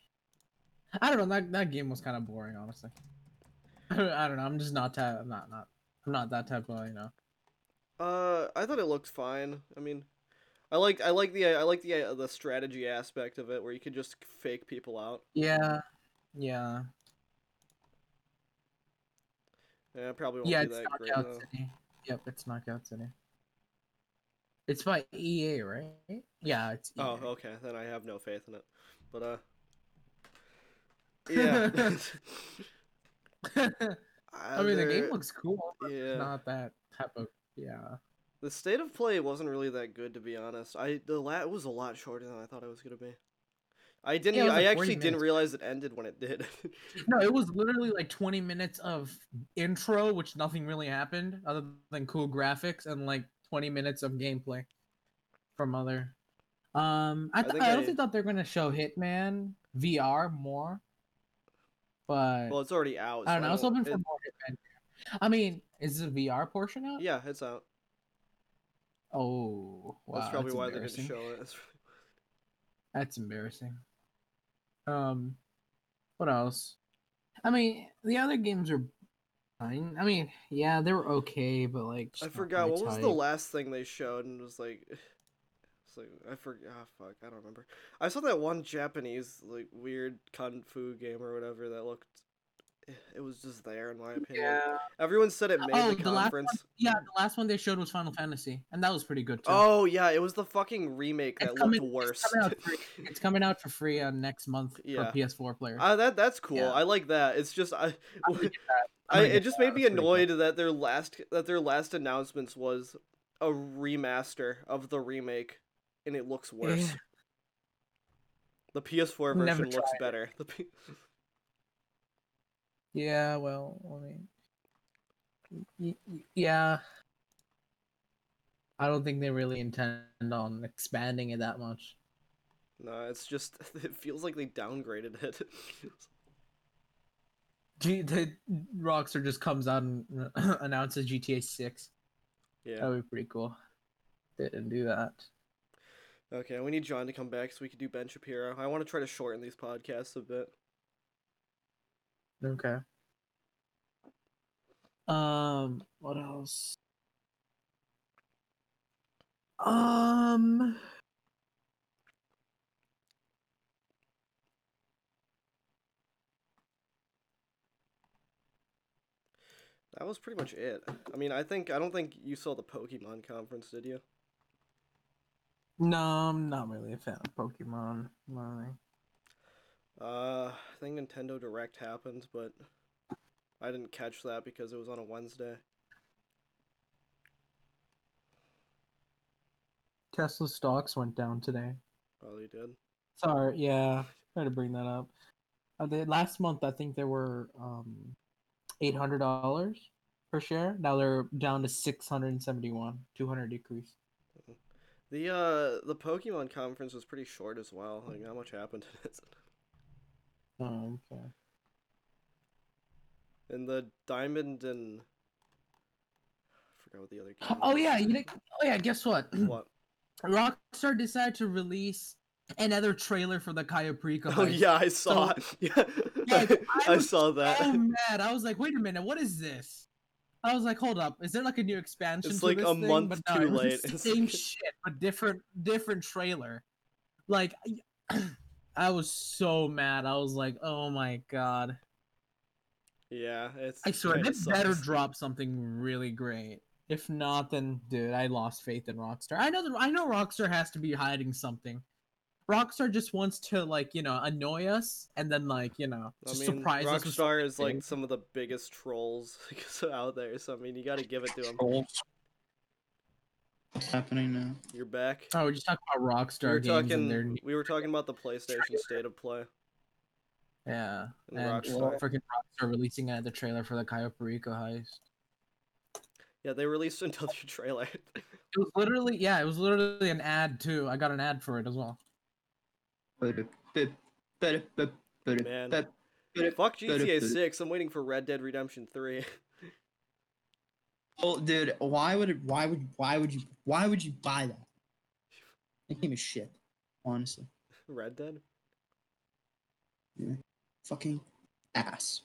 I don't know. That that game was kind of boring, honestly. *laughs* I don't know. I'm just not that. I'm not not. I'm not that type of you know. Uh, I thought it looked fine. I mean, I like I like the I like the uh, the strategy aspect of it where you can just fake people out. Yeah, yeah, Yeah, probably won't yeah. It's great Knockout though. City. Yep, it's Knockout City. It's by EA, right? Yeah, it's. EA. Oh, okay. Then I have no faith in it. But uh, yeah. *laughs* *laughs* I mean, the game looks cool. But Yeah. Not that type of. Yeah. The state of play wasn't really that good to be honest. I the la- it was a lot shorter than I thought it was gonna be. I didn't. Yeah, I like 40 actually didn't realize it ended when it did. *laughs* No, it was literally like 20 minutes of intro, which nothing really happened other than cool graphics and like 20 minutes of gameplay from other. Um, I, I th- I, I- don't think thought they're gonna show Hitman VR more, but well, it's already out. I don't know. I was hoping for it- more Hitman. I mean, is the VR portion out? Yeah, it's out. Oh, wow. That's probably that's why they didn't show it. That's- That's embarrassing. Um, what else? I mean, the other games are fine. I mean, yeah, they were okay, but like I forgot what was the last thing they showed, and it was like, *sighs* it's like I forgot. Oh, fuck, I don't remember. I saw that one Japanese like weird kung fu game or whatever that looked. It was just there in my opinion. Yeah. Everyone said it made Oh, the the last conference. Yeah, the last one they showed was Final Fantasy, and that was pretty good too. Oh yeah, it was the fucking remake It's that coming- looked it's worse. coming out *laughs* free. It's coming out for free uh, next month Yeah. for PS4 players. Uh, that that's cool. Yeah. I like that. It's just I, I'm gonna get that. I'm I gonna it just that. made me That's pretty cool. annoyed that their last that their last announcements was a remaster of the remake, and it looks worse. Yeah. The PS4 version looks tried it. better. The P- Yeah, well, I mean, y- y- yeah. I don't think they really intend on expanding it that much. no, it's just *laughs* it feels like they downgraded it. *laughs* G- the Rockstar just comes out and *clears throat* announces GTA Six. yeah. That would be pretty cool. They didn't do that. Okay, we need John to come back so we can do Ben Shapiro. I want to try to shorten these podcasts a bit. Okay. Um, what else? Um, That was pretty much it. I mean, I think I don't think you saw the Pokemon conference, did you? no, I'm not really a fan of Pokemon. Really. Uh, I think Nintendo Direct happened, but I didn't catch that because it was on a Wednesday. Tesla stocks went down today. Oh, they did. Sorry, yeah, try to bring that up. Uh, they, last month, I think there were um, eight hundred dollars per share. Now they're down to six hundred and seventy-one, two hundred decrease. The uh the Pokemon conference was pretty short as well. Like, not much happened in it. Oh, okay. And the Diamond and I forgot what the other game. Oh was. yeah, you oh yeah. Guess what? *clears throat* What? Rockstar decided to release another trailer for the Cayo Perico. Oh yeah, I saw. So- *laughs* yeah, Yeah, I, *laughs* I saw that. so mad. I was like, wait a minute, what is this? I was like, hold up, is there like a new expansion? It's to like this a thing? month But no, too late. It's *laughs* same shit, but different, different trailer. Like, *clears throat* I was so mad. I was like, oh my god. Yeah, it's. I swear, kinda they better drop something really great. If not, then dude, I lost faith in Rockstar. I know that I know Rockstar has to be hiding something. Rockstar just wants to like you know annoy us and then like you know I mean, surprise us. Rockstar is like some of the biggest trolls *laughs* out there, so I mean, you got to give it to them. What's happening now? You're back. Oh, we're just talking about we Rockstar were games talking. and their We were talking about the PlayStation State of Play. yeah, and and Rockstar. freaking Rockstar releasing the trailer for the Cayo Perico heist. Yeah, they released *laughs* another trailer. It was literally yeah, it was literally an ad too. I got an ad for it as well. Man. Fuck GTA 6. I'm waiting for Red Dead Redemption 3. *laughs* Well, dude, why would it? Why would? Why would you? Why would you buy that? That game is shit. Honestly, *laughs* Red Dead? Yeah. fucking ass.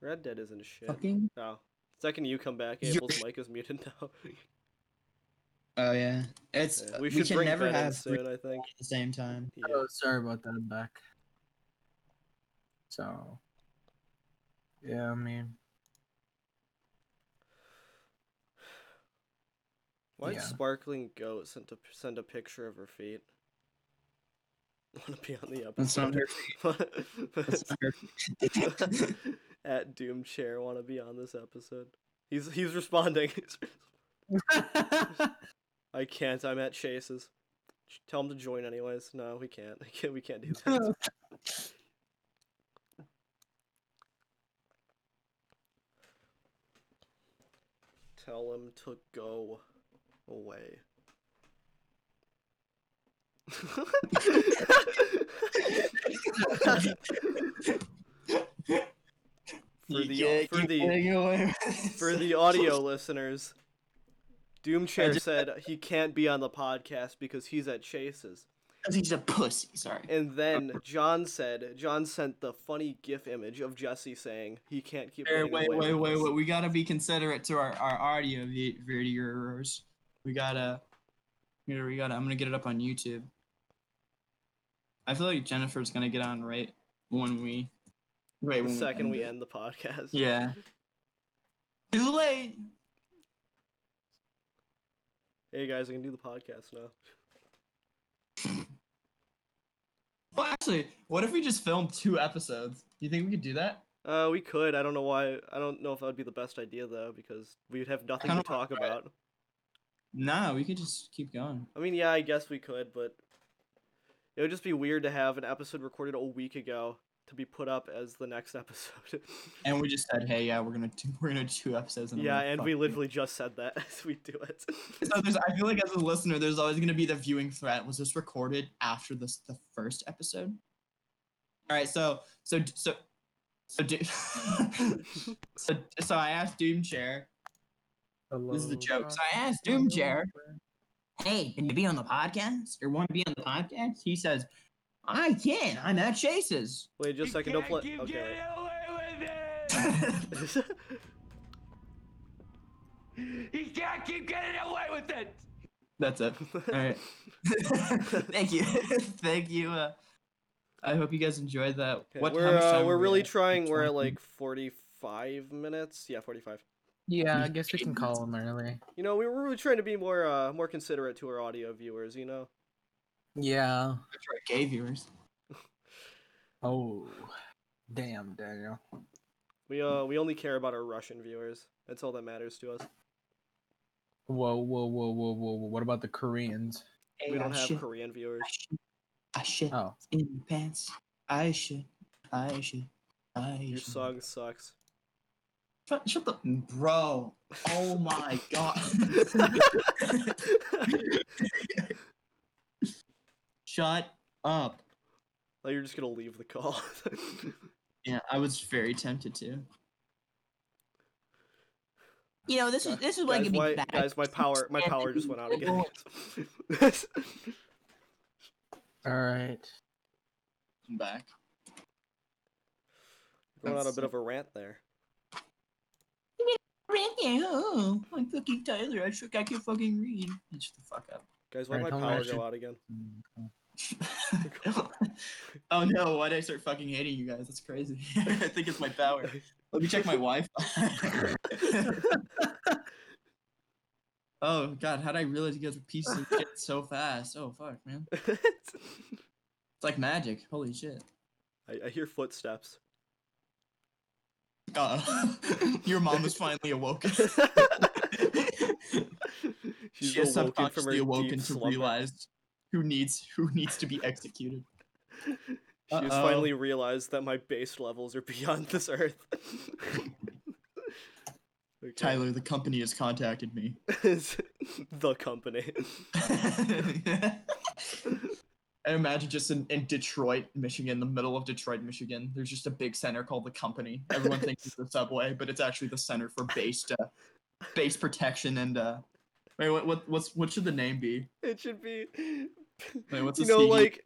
Red Dead isn't a shit. Fucking. Oh. Second you come back, You're- Abel's *laughs* mic is muted now. Oh yeah, it's Yeah, we we, should can bring never Ben in have three soon, I think. at the same time. Yeah. Oh, sorry about that. I'm back. So, yeah, I mean, Why'd yeah. Sparkling Goat send a, send a picture of her feet? *laughs* Want to be on the That's not episode? That's not her- *laughs* *laughs* At Doom Chair want to be on this episode. He's he's responding. I can't. I'm at Chase's. Tell him to join anyways. No, we can't. We can't. We can't do that. Tell him to go *laughs* away. for the for the for the audio *laughs* listeners, Doomchair just- said he can't be on the podcast because he's at Chase's. 'Cause he's a pussy. Sorry. And then John said, John sent the funny GIF image of Jesse saying he can't keep. Wait, wait, wait, wait, wait. We gotta be considerate to our, our audio vi- viewers. We gotta, here we gotta. I'm gonna get it up on YouTube. I feel like Jennifer's gonna get on right when we right the when second we it. end the podcast. Yeah. Too late. Hey guys, I can do the podcast now. Well, actually, what if we just filmed two episodes? Do you think we could do that? Uh, we could. I don't know why. I don't know if that would be the best idea though, because we'd have nothing to talk wanna it. Nah, we could just keep going. I mean, yeah, I guess we could, but it would just be weird to have an episode recorded a week ago to be put up as the next *laughs* episode. And we just said, hey, yeah, we're gonna do, *laughs* we're gonna do two episodes. And yeah, and "Fuck we it." literally just said that *laughs* as we do it. So there's, I feel like as a listener, there's always gonna be the viewing threat. Was this recorded after this the first episode? All right, so so so so do, so so I asked Doom Chair. This is the joke. So I asked Doom Chair, "Hey, can you be on the podcast or want to be on the podcast?" He says, "I can. I'm at Chase's." Wait, just a second. Don't play. Okay. wait. *laughs* He can't keep getting away with it. That's it. All right. *laughs* Thank you. *laughs* Thank you. Uh, I hope you guys enjoyed that. Okay, What we're much uh, time we're really at? trying. We're at like forty-five minutes. Yeah, forty-five. Yeah, I guess we can call him early. You know, we were really trying to be more uh more considerate to our audio viewers. You know. Yeah. That's right, gay viewers. *laughs* Oh, damn, Daniel. We uh we only care about our Russian viewers. That's all that matters to us. Whoa, whoa, whoa, whoa, whoa, whoa. What about the Koreans? We don't I have shit, Korean viewers. I shit, Oh, in my pants. I should. I should. I should. Your should. song sucks. Shut, shut the bro. Oh my god. Shut up. Oh, you're just gonna leave the call. *laughs* Yeah, I was very tempted to. You know, this is this is what guys, can be why, bad. guys, my power my power just went out again. *laughs* all right. I'm back. Going on a That's- bit of a rant there. Oh, I'm fucking Tyler. I shook. I can fucking read. Shut the fuck up. Guys, why Alright, would my I power should- go out again? *laughs* *laughs* oh no, why did I start fucking hating you guys? That's crazy. *laughs* I think it's my power. Let me check my Wi-Fi. oh god, how did I realize you guys were pieces of shit so fast? Oh fuck, man. It's like magic. Holy shit. I, I hear footsteps. Uh, *laughs* your mom was finally awoken. *laughs* She's she has awoken subconsciously awoken to slumber. realize who needs who needs to be executed. *laughs* She has finally realized that my base levels are beyond this earth. Okay. Tyler, the company has contacted me. the company. I imagine just in, in Detroit, Michigan, the middle of Detroit, Michigan, there's just a big center called the company. Everyone thinks it's the subway, but it's actually the center for base uh, base protection and uh wait what what what's what should the name be? It should be. Wait, what's *laughs* the C you know, CD? like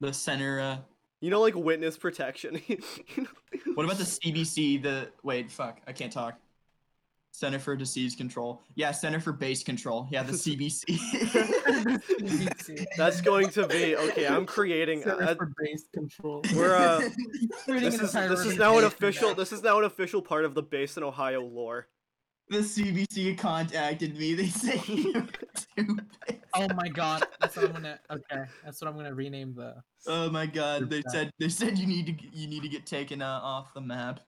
The center uh you know, like witness protection. *laughs* You know- what about the *laughs* CBC, the wait, fuck, I can't talk. Center for Disease Control. Yeah, Center for Base Control. Yeah, the *laughs* CBC. *laughs* That's going to be okay. I'm creating. Center uh, for base control. we're uh. *laughs* Creating This an is entire this is now an official. This is now an official part of the base in Ohio lore. the CBC contacted me. They say you're stupid. Oh my god, that's what I'm gonna. Okay, that's what I'm gonna rename the. Oh my god, they said they said you need to you need to get taken uh, off the map.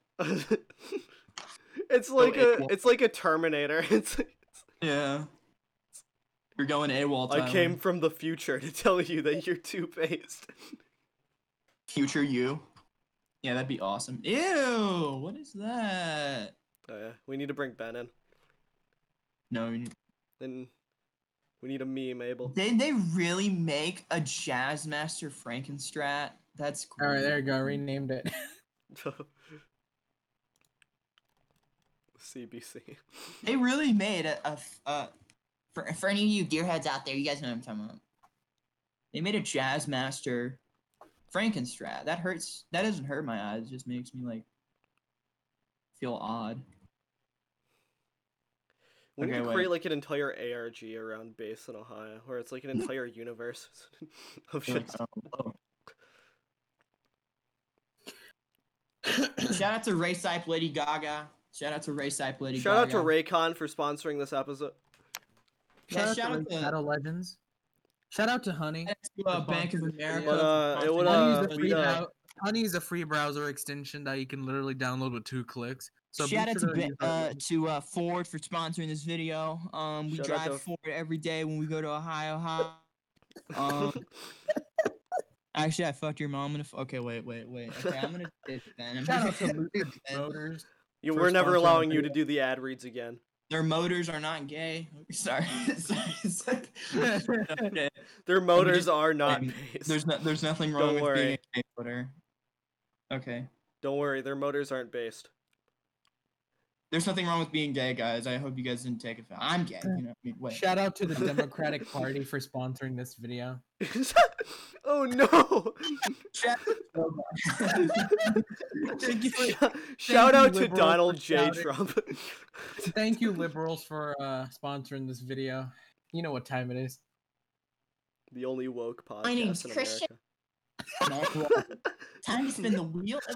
It's like a AWOL. it's like a Terminator. *laughs* It's Yeah. You're going AWOL. Time. I came from the future to tell you that you're too faced. future you. Yeah, that'd be awesome. Ew, what is that? Oh, yeah. We need to bring Ben in. No, you- And we need a meme, Abel. did they really make a Jazzmaster Frankenstrat? That's All right, there you go. Renamed it. *laughs* *laughs* CBC. They really made a uh, for for any of you gearheads out there, you guys know what I'm talking about. They made a jazz master Frankenstrat. That hurts. That doesn't hurt my eyes. It just makes me like feel odd. We need Okay, to wait. create like an entire ARG around base in Ohio, where it's like an entire universe *laughs* of shit. Oh. Shout out to Ray Sype, Lady Gaga. Shout out to Ray Sype, Lady Shout out to Raycon for sponsoring this episode. Yeah, Shout, shout out out to to- Shadow Legends. Shout out to Honey. To, uh, Bank of America. What, uh, it would, Honey uh, is a free uh, Honey is a free browser extension that you can literally download with two clicks. So Shout out to sure Ba- use uh, to uh, Ford for sponsoring this video. Um, we Shout drive to- Ford every day when we go to Ohio High. Um, *laughs* actually, I fucked your mom in a. F- okay, wait, wait, wait. Okay, I'm gonna *laughs* ditch then. I'm Shout gonna out to Lucid ditch then. Motors. You, we're never allowing you to do the ad reads again. Their motors are not gay. *laughs* Sorry, *laughs* sorry. sorry. *laughs* Okay, Their motors just- are not um. There's no, there's nothing wrong Don't wrong with worry. being a gay motor. Okay. Don't worry, their motors aren't based. There's nothing wrong with being gay, guys. I hope you guys didn't take it. I'm gay. You know, I mean, wait. Shout out to the Democratic Party for sponsoring this video. *laughs* oh no! Shout- Thank you for Shout- Shout you, out to Donald J. Trump. *laughs* Thank you, liberals, for uh, sponsoring this video. You know what time it is. the only woke podcast My name's in Christian. *laughs* Time to spin the wheel of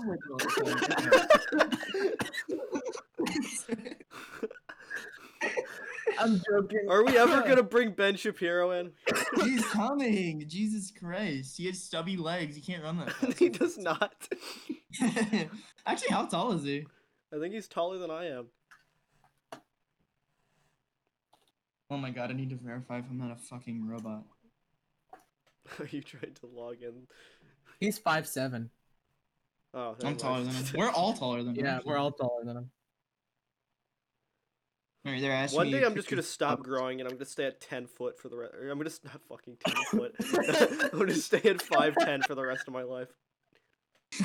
I'm joking. Are we ever *laughs* gonna bring Ben Shapiro in? *laughs* He's coming. Jesus Christ. He has stubby legs. He can't run that *laughs* fast. he does not. Actually, how tall is he? I think he's taller than I am. Oh my god, I need to verify if I'm not a fucking robot. Are you trying to log in? He's five seven. Oh, I'm taller than him. We're all taller than him. Yeah, we're all taller than him. Alright, they're asking One me day I'm just gonna stop Fox. growing and I'm gonna stay at ten foot for the rest. I'm gonna s- not fucking *laughs* ten foot. *laughs* I'm gonna stay at five ten for the rest of my life.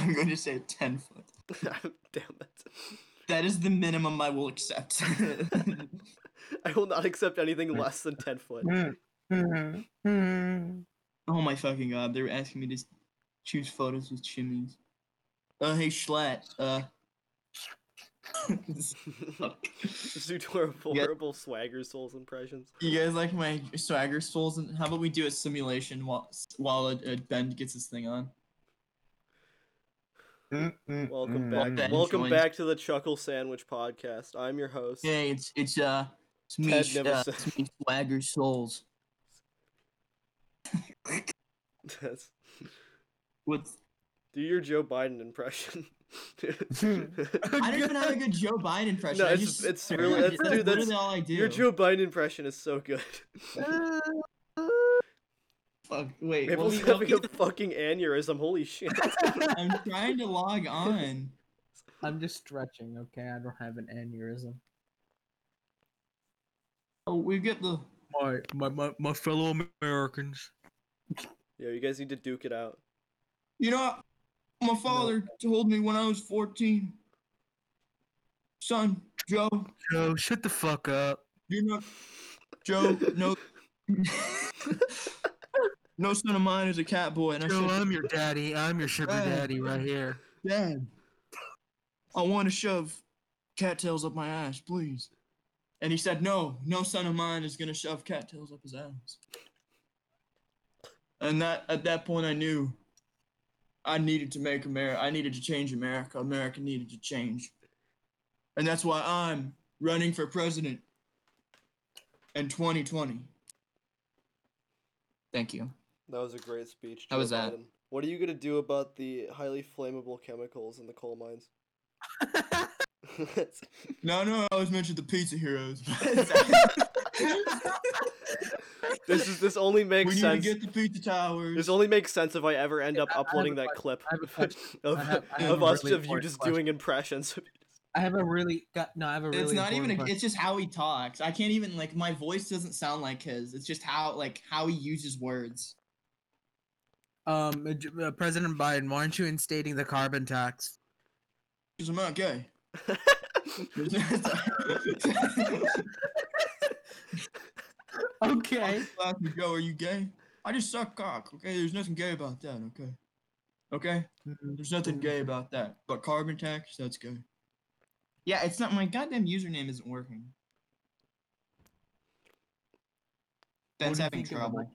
I'm going to say 10 foot. *laughs* Damn it! That is the minimum I will accept. I will not accept anything less than ten foot. oh my fucking god, they're asking me to choose photos with chimneys. Uh, hey Schlatt, uh. *laughs* Just do horrible, Yeah. horrible SwaggerSouls impressions. you guys like my SwaggerSouls? And how about we do a simulation while while uh, uh, Ben gets his thing on? Welcome Well, back. Ben Welcome joins- back to the Chuckle Sandwich Podcast. I'm your host. Hey, it's it's uh it's me, uh, it's me SwaggerSouls. *laughs* That's- What's do your Joe Biden impression. *laughs* *laughs* I don't even have a good Joe Biden impression. No, I it's- just it's swear. really- that's- that's dude, that's- literally all I do. your Joe Biden impression is so good. *laughs* Fuck, wait, let Maple's me- let having me- a fucking aneurysm. Holy shit. *laughs* I'm trying to log on. I'm just stretching, okay? I don't have an aneurysm. Oh, we get the. My my my, my fellow Americans. Yeah, you guys need to duke it out. You know, my father told me when I was 14. Son, Joe, Joe, shut the fuck up. you're not. Joe, no. no son of mine is a cat boy, and I Joe, said, I'm your daddy. I'm your sugar Dad. daddy right here. Dad, I want to shove cattails up my ass, please. And he said, No, no son of mine is gonna shove cattails up his ass. And that at that point, I knew I needed to make America. I needed to change America. America needed to change, and that's why I'm running for president in 2020. Thank you. That was a great speech. How Joe was that? Biden. What are you gonna do about the highly flammable chemicals in the coal mines? *laughs* *laughs* No, no, I always mentioned the pizza heroes. *laughs* *laughs* this is this only we makes need sense. to get the pizza towers. This only makes sense if I ever end up I- I uploading a that clip I have a question. of, I have- have of a us really of you just question. doing impressions. I have a really got no. I have a really. it's not even. A, it's just how he talks. I can't even like. My voice doesn't sound like his. It's just how like how he uses words. Um, uh, uh, President Biden, why aren't you instating the carbon tax? Because I'm not gay. Okay. Ask me, Joe, are you gay? I just suck cock. Okay, there's nothing gay about that. Okay. Okay, there's nothing gay about that. But carbon tax, that's gay. Yeah, it's not. My goddamn username isn't working. Ben's What do you having trouble.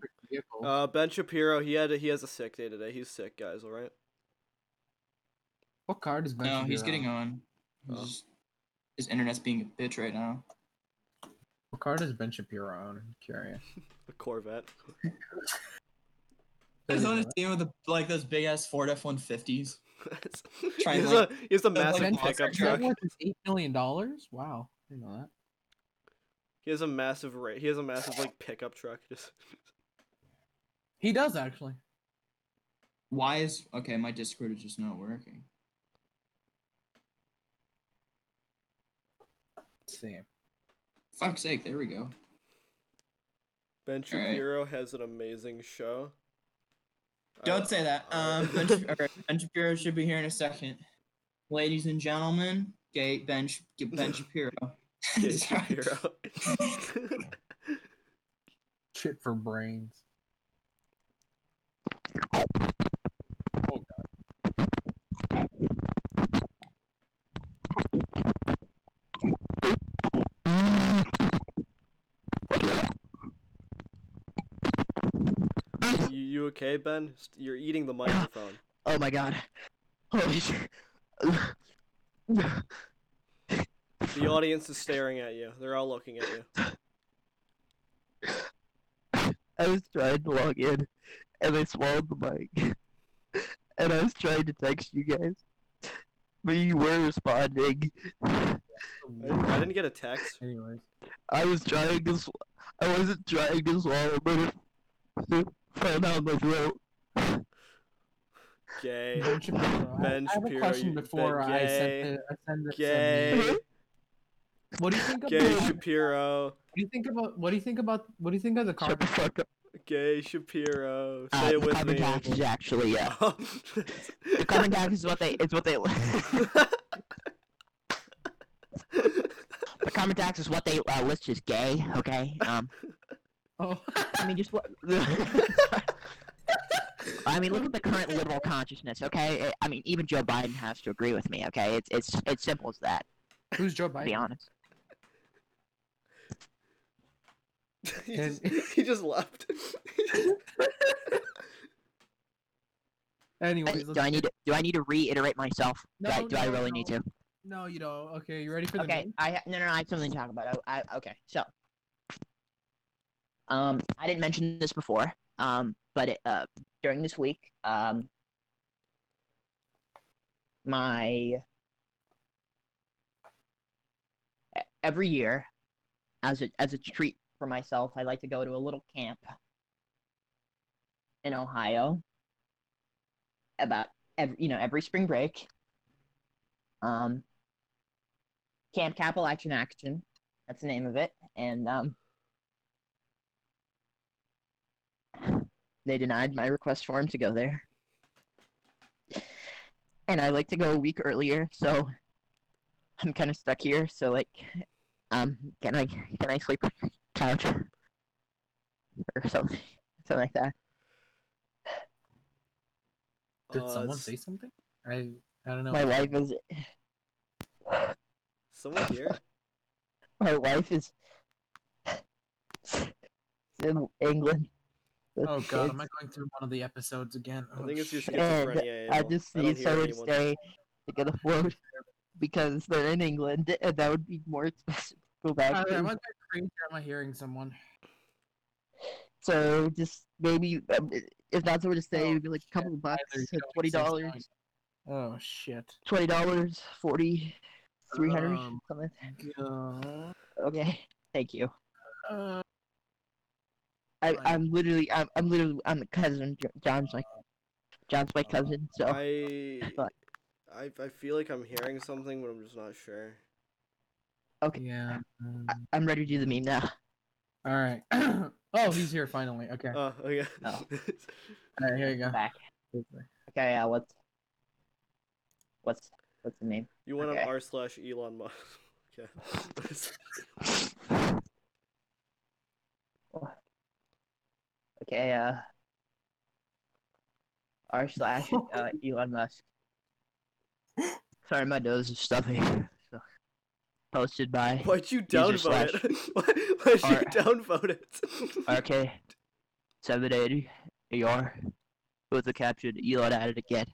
uh, ben Shapiro, he had a, he has a sick day today. He's sick, guys. All right. What card is Ben No, he's getting on? on. He's Oh. just- his internet's being a bitch right now. What card is Ben Shapiro on? I'm curious. *laughs* A Corvette. He's on his *laughs* team with the, like those big ass Ford F one fifties. Try he has like- a he has a massive Ben monster pickup truck. worth is eight million dollars. Wow, I didn't know that. He has a massive ra- he has a massive like pickup truck. *laughs* Just He does actually. Why is okay? My Discord is just not working. Let's see. Fuck's sake! There we go. Ben Alright. Shapiro has an amazing show. Don't don't- say that. Um, Ben, Shap- alright, ben Shapiro should be here in a second. Ladies and gentlemen, gay Ben Sh- Ben Shapiro. *laughs* *laughs* Gay Shapiro. *laughs* Shit for brains. Okay, Ben? You're eating the microphone. *sighs* Oh my god. Holy shit. The audience is staring at you. They're all looking at you. I was trying to log in and I swallowed the mic. And I was trying to text you guys. But you were responding. I, I didn't get a text. Anyways. I was trying to sw- I wasn't trying to swallow, but it, it fell down my throat. Gay. Ben Shapiro. I- Ben I have a question before I send Gay. it. I send it. Gay. What do you think Gay about? Shapiro. What do you think about? What do you think about? What do you think of the Shut card? the fuck up. Gay Shapiro. Uh, Say it with carbon me. tax is actually, yeah. *laughs* The carbon tax is what they, is what they, *laughs* the carbon tax is what they uh, list as gay, okay? Um, Oh, I mean, just what. *laughs* I mean, look at the current *laughs* liberal consciousness, okay? I mean, even Joe Biden has to agree with me, okay? It's it's it's simple as that. who's Joe Biden? To be honest. *laughs* he, And- just, he just left. Anyways, Do I let's- need to, do I need to reiterate myself? do I, No, I really no. need to? No, you don't. Okay, you ready for the Okay, name? I ha- no no no, I have something to talk about. I, I okay, so um, I didn't mention this before, um, but it, uh, during this week, um, my every year, as a as a treat for myself, I like to go to a little camp in Ohio. About every you know every spring break. Um, Camp Capital Action Action. That's the name of it. And um they denied my request for him to go there. And I like to go a week earlier, so I'm kind of stuck here. So like, um, can I can I sleep on the couch or something, something like that? Did Uh, someone say something? I I don't know. My wife is Someone here? *laughs* my wife is *laughs* in England. With Oh god, kids. am I going through one of the episodes again? I Oh, think it's your shit. And schizophrenia. I just I need hear someone to anyone. stay to get a float *laughs* because they're in England, and that would be more expensive to go back Tyler, am I to. going crazy or am I hearing someone? So just maybe um, if that's what to say, Oh, it'd be like a couple of bucks, Tyler, twenty dollars, Oh shit. twenty dollars, forty, three hundred, Um, something. God. Okay, thank you. Uh, I, Fine. I'm literally, I'm, I'm literally, I'm the cousin. John's like, John's my cousin. So I, But- I I feel like I'm hearing something, but I'm just not sure. okay, yeah. um, I, I'm ready to do the meme now. All right. *coughs* oh, he's here finally. Okay. Oh, okay. *laughs* Oh. *laughs* All right, here you go. Back. Okay, uh, what's, what's, what's the name? you went Okay. on r slash Elon Musk. *laughs* Okay. Okay, uh, r slash uh, *laughs* Elon Musk. Sorry, my nose is stuffy. *laughs* So, posted by Why'd you downvote it? *laughs* Why, why'd you R- downvote it? RK seven eighty AR with the caption Elon at it again.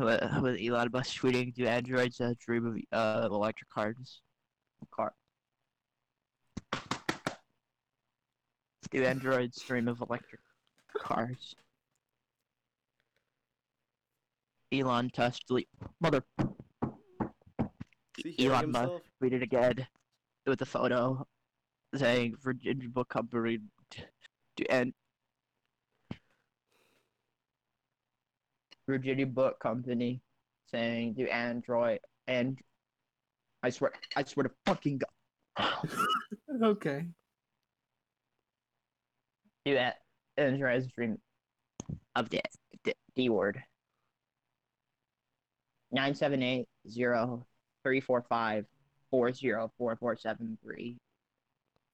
with, with Elon Musk tweeting, "Do androids uh, dream of uh, electric cars?" Car. Do androids dream of electric cars? Elon Tusk delete mother Is he hearing Elon Musk himself? tweeted again with a photo saying Virginia Book Company to end Virginia Book Company saying to Android and I swear I swear to fucking God *laughs* Okay. Do that Android's dream of the D, D word. Nine seven eight zero three four five four zero four four seven three.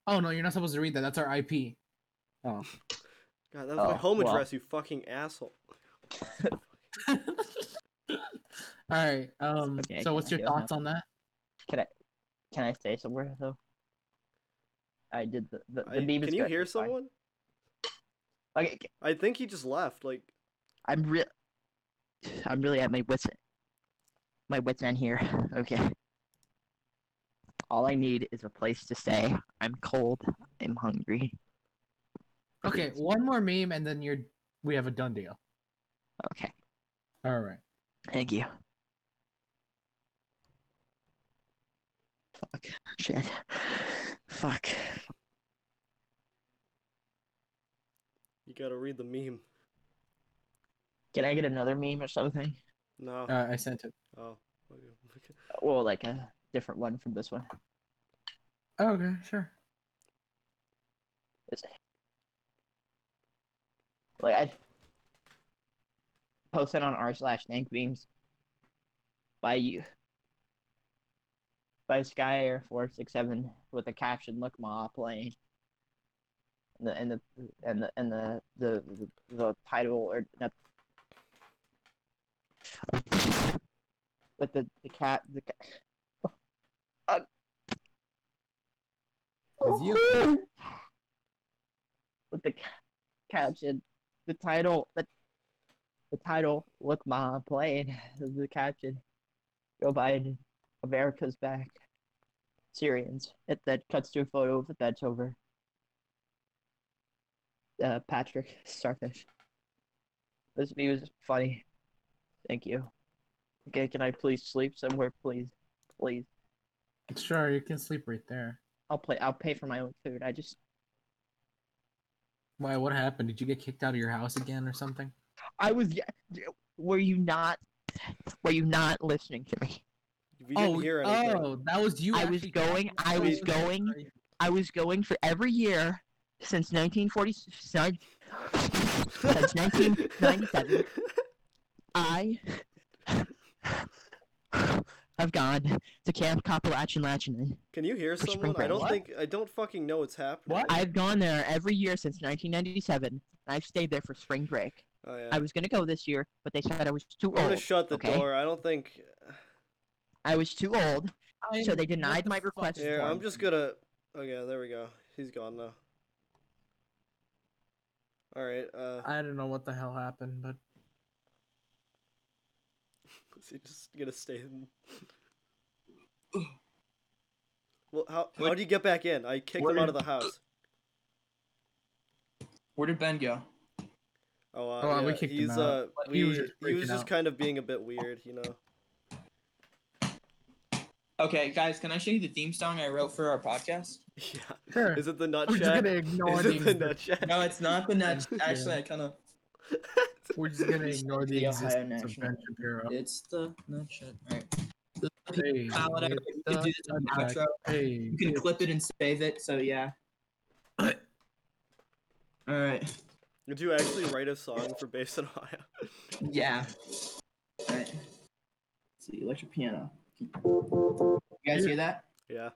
Oh no, you're not supposed to read that. That's our IP. Oh. God, that was my Oh, home well. address, you fucking asshole. *laughs* All right. Um. Okay, so, what's your feel now. thoughts on that? Can I can I stay somewhere though? I did the the, the I- meme is can you good, hear it's fine. someone? Okay, c- I think he just left. Like, I'm real. I'm really at my wits my wits end here. *laughs* Okay. All I need is a place to stay. I'm cold. I'm hungry. Okay, one more meme, and then you're we have a done deal. Okay. All right. Thank you. Fuck. Shit. Fuck. Gotta read the meme. Can I get another meme or something? No. Uh, I sent it. oh. Okay. okay. Well, like a different one from this one. Oh, okay, sure. Is- Like I posted on r slash dank memes by you by Sky Air four six seven with the caption "Look Ma playing." And the and the and the and the the the, the title or not with the the cat the cat. *sighs* Uh, With you. *laughs* with the ca- caption, the title, the, the title, look, ma, playing, *laughs* the caption, Joe Biden, America's back, Syrians. It that cuts to a photo of the bench over. Uh, Patrick Starfish. This view is funny. Thank you. Okay, can I please sleep somewhere, please, please? Sure, you can sleep right there. I'll play. I'll pay for my own food. I just Why? What happened? Did you get kicked out of your house again or something? I was. Were you not? Were you not listening to me? We didn't oh, hear anything. oh, that was you. I was going- I was going- I was going for every year since 1940. Since 1997. I have gone to Camp Kapalachin Lachinen. Can you hear someone? I don't What? think I don't fucking know what's happening. What? I've gone there every year since 1997. and I've stayed there for spring break. Oh yeah. I was gonna go this year, but they said I was too I'm gonna old. shut the okay? door. I don't think. I was too old, I'm- so they denied the my request is Here. I'm just gonna. Okay, there we go. He's gone now. All right. Uh, I don't know what the hell happened, but is he just gonna stay in? Well, how how do you get back in? I kicked him Where- out of the house. Where did Ben go? Oh, uh, Oh, uh, we yeah, kicked him he's out, uh, but we, he was just he was freaking just out. kind of being a bit weird, you know. Okay, guys, can I show you the theme song I wrote for our podcast? Yeah. sure. Is it the nut We're just chat? gonna ignore Is the it the exist- nut chat? No, it's not the net. *laughs* Yeah. Actually, I kind of. *laughs* We're just gonna ignore the the Ohio existence of National. Ben Shapiro. It's the nut shit. All right. Hey, palette it's You can do the this in the nut outro. Hey, You can clip it and save it. So yeah. *coughs* All right. Did you actually write a song for Based in Ohio? Yeah. All right. Let's see, electric piano. You guys hear that? yeah.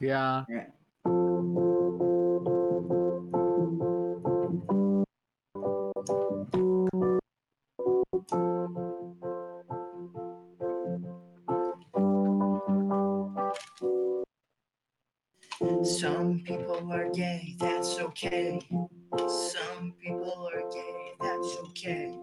yeah. All right. Some people are gay, that's okay. Some people are gay, that's okay.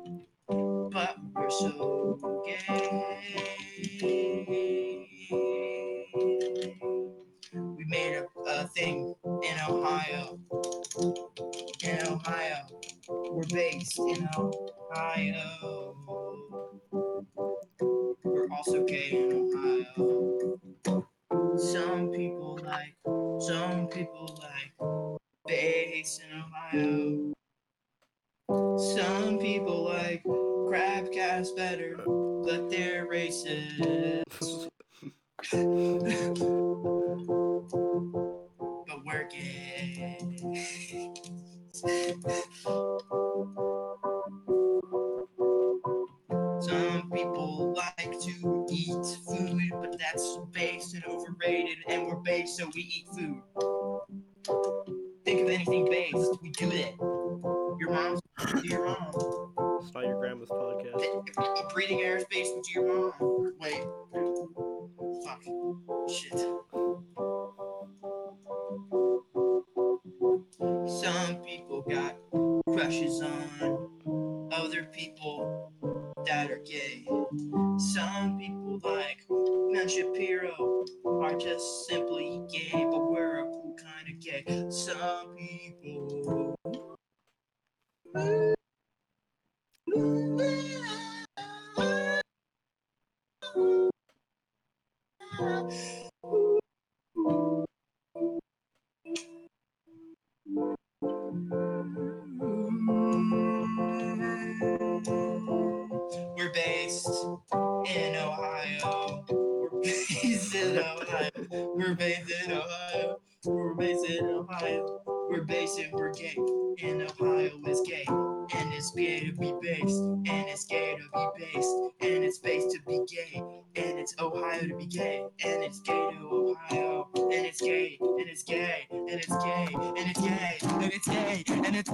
It's gay. And it's gay. And it's gay. And it's gay. And it's gay. And it's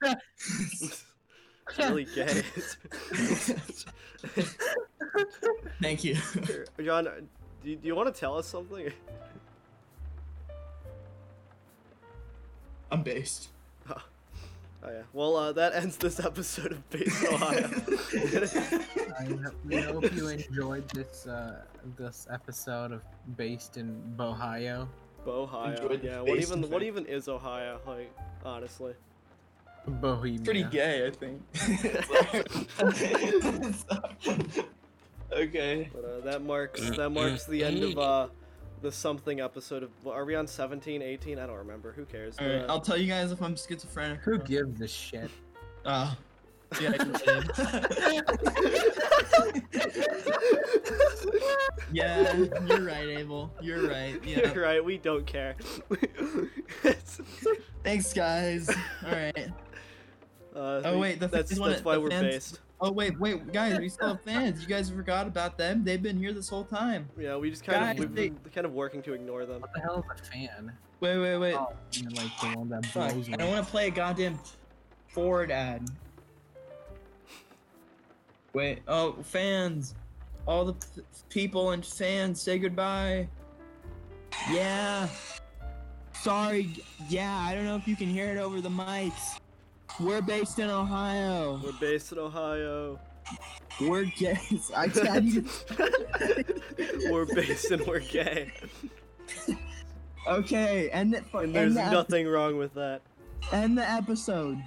*laughs* It's really gay. *laughs* Thank you. John, do you, do you want to tell us something? I'm based. Oh yeah. Well, uh, that *laughs* ends this episode of Base Ohio. *laughs* I we hope you enjoyed this uh, this episode of Based in Ohio. Ohio. Enjoyed Yeah. What even and what even is Ohio? Like honestly. Bohemia. Pretty gay, I think. *laughs* okay. But uh, that marks *clears throat* that marks the end of uh the something episode of. well, Are we on 17, 18? I don't remember. Who cares? All right. Uh, I'll tell you guys if I'm schizophrenic. Who gives a shit? Uh, yeah, *laughs* yeah, you're right, Abel. You're right. Yeah. You're right. We don't care. Thanks, guys. All right. *laughs* uh, Oh, wait, the that's fans wanna- that's why the we're fans- based. Oh wait, wait, guys, we still have fans. You guys forgot about them. They've been here this whole time. Yeah, we just kind Guys, of we've they- been kind of working to ignore them. What the hell is a fan? Wait, wait, wait. Oh, you mean like the one that Fuck, blows I don't want to play a goddamn Ford ad. Wait, oh, fans. All the p- people and fans say goodbye. Yeah. Sorry. Yeah, I don't know if you can hear it over the mics. We're based in Ohio. We're based in Ohio. We're gay. I, I need to- we're based and we're gay. Okay, end it. And end there's the ep- nothing wrong with that. End the episode.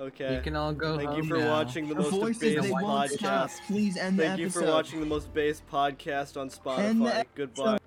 Okay. You can all go Thank you for now. watching the The most voices based they won't stop. podcast. Please end the episode. Thank you for watching the most based podcast on End the Spotify. Goodbye.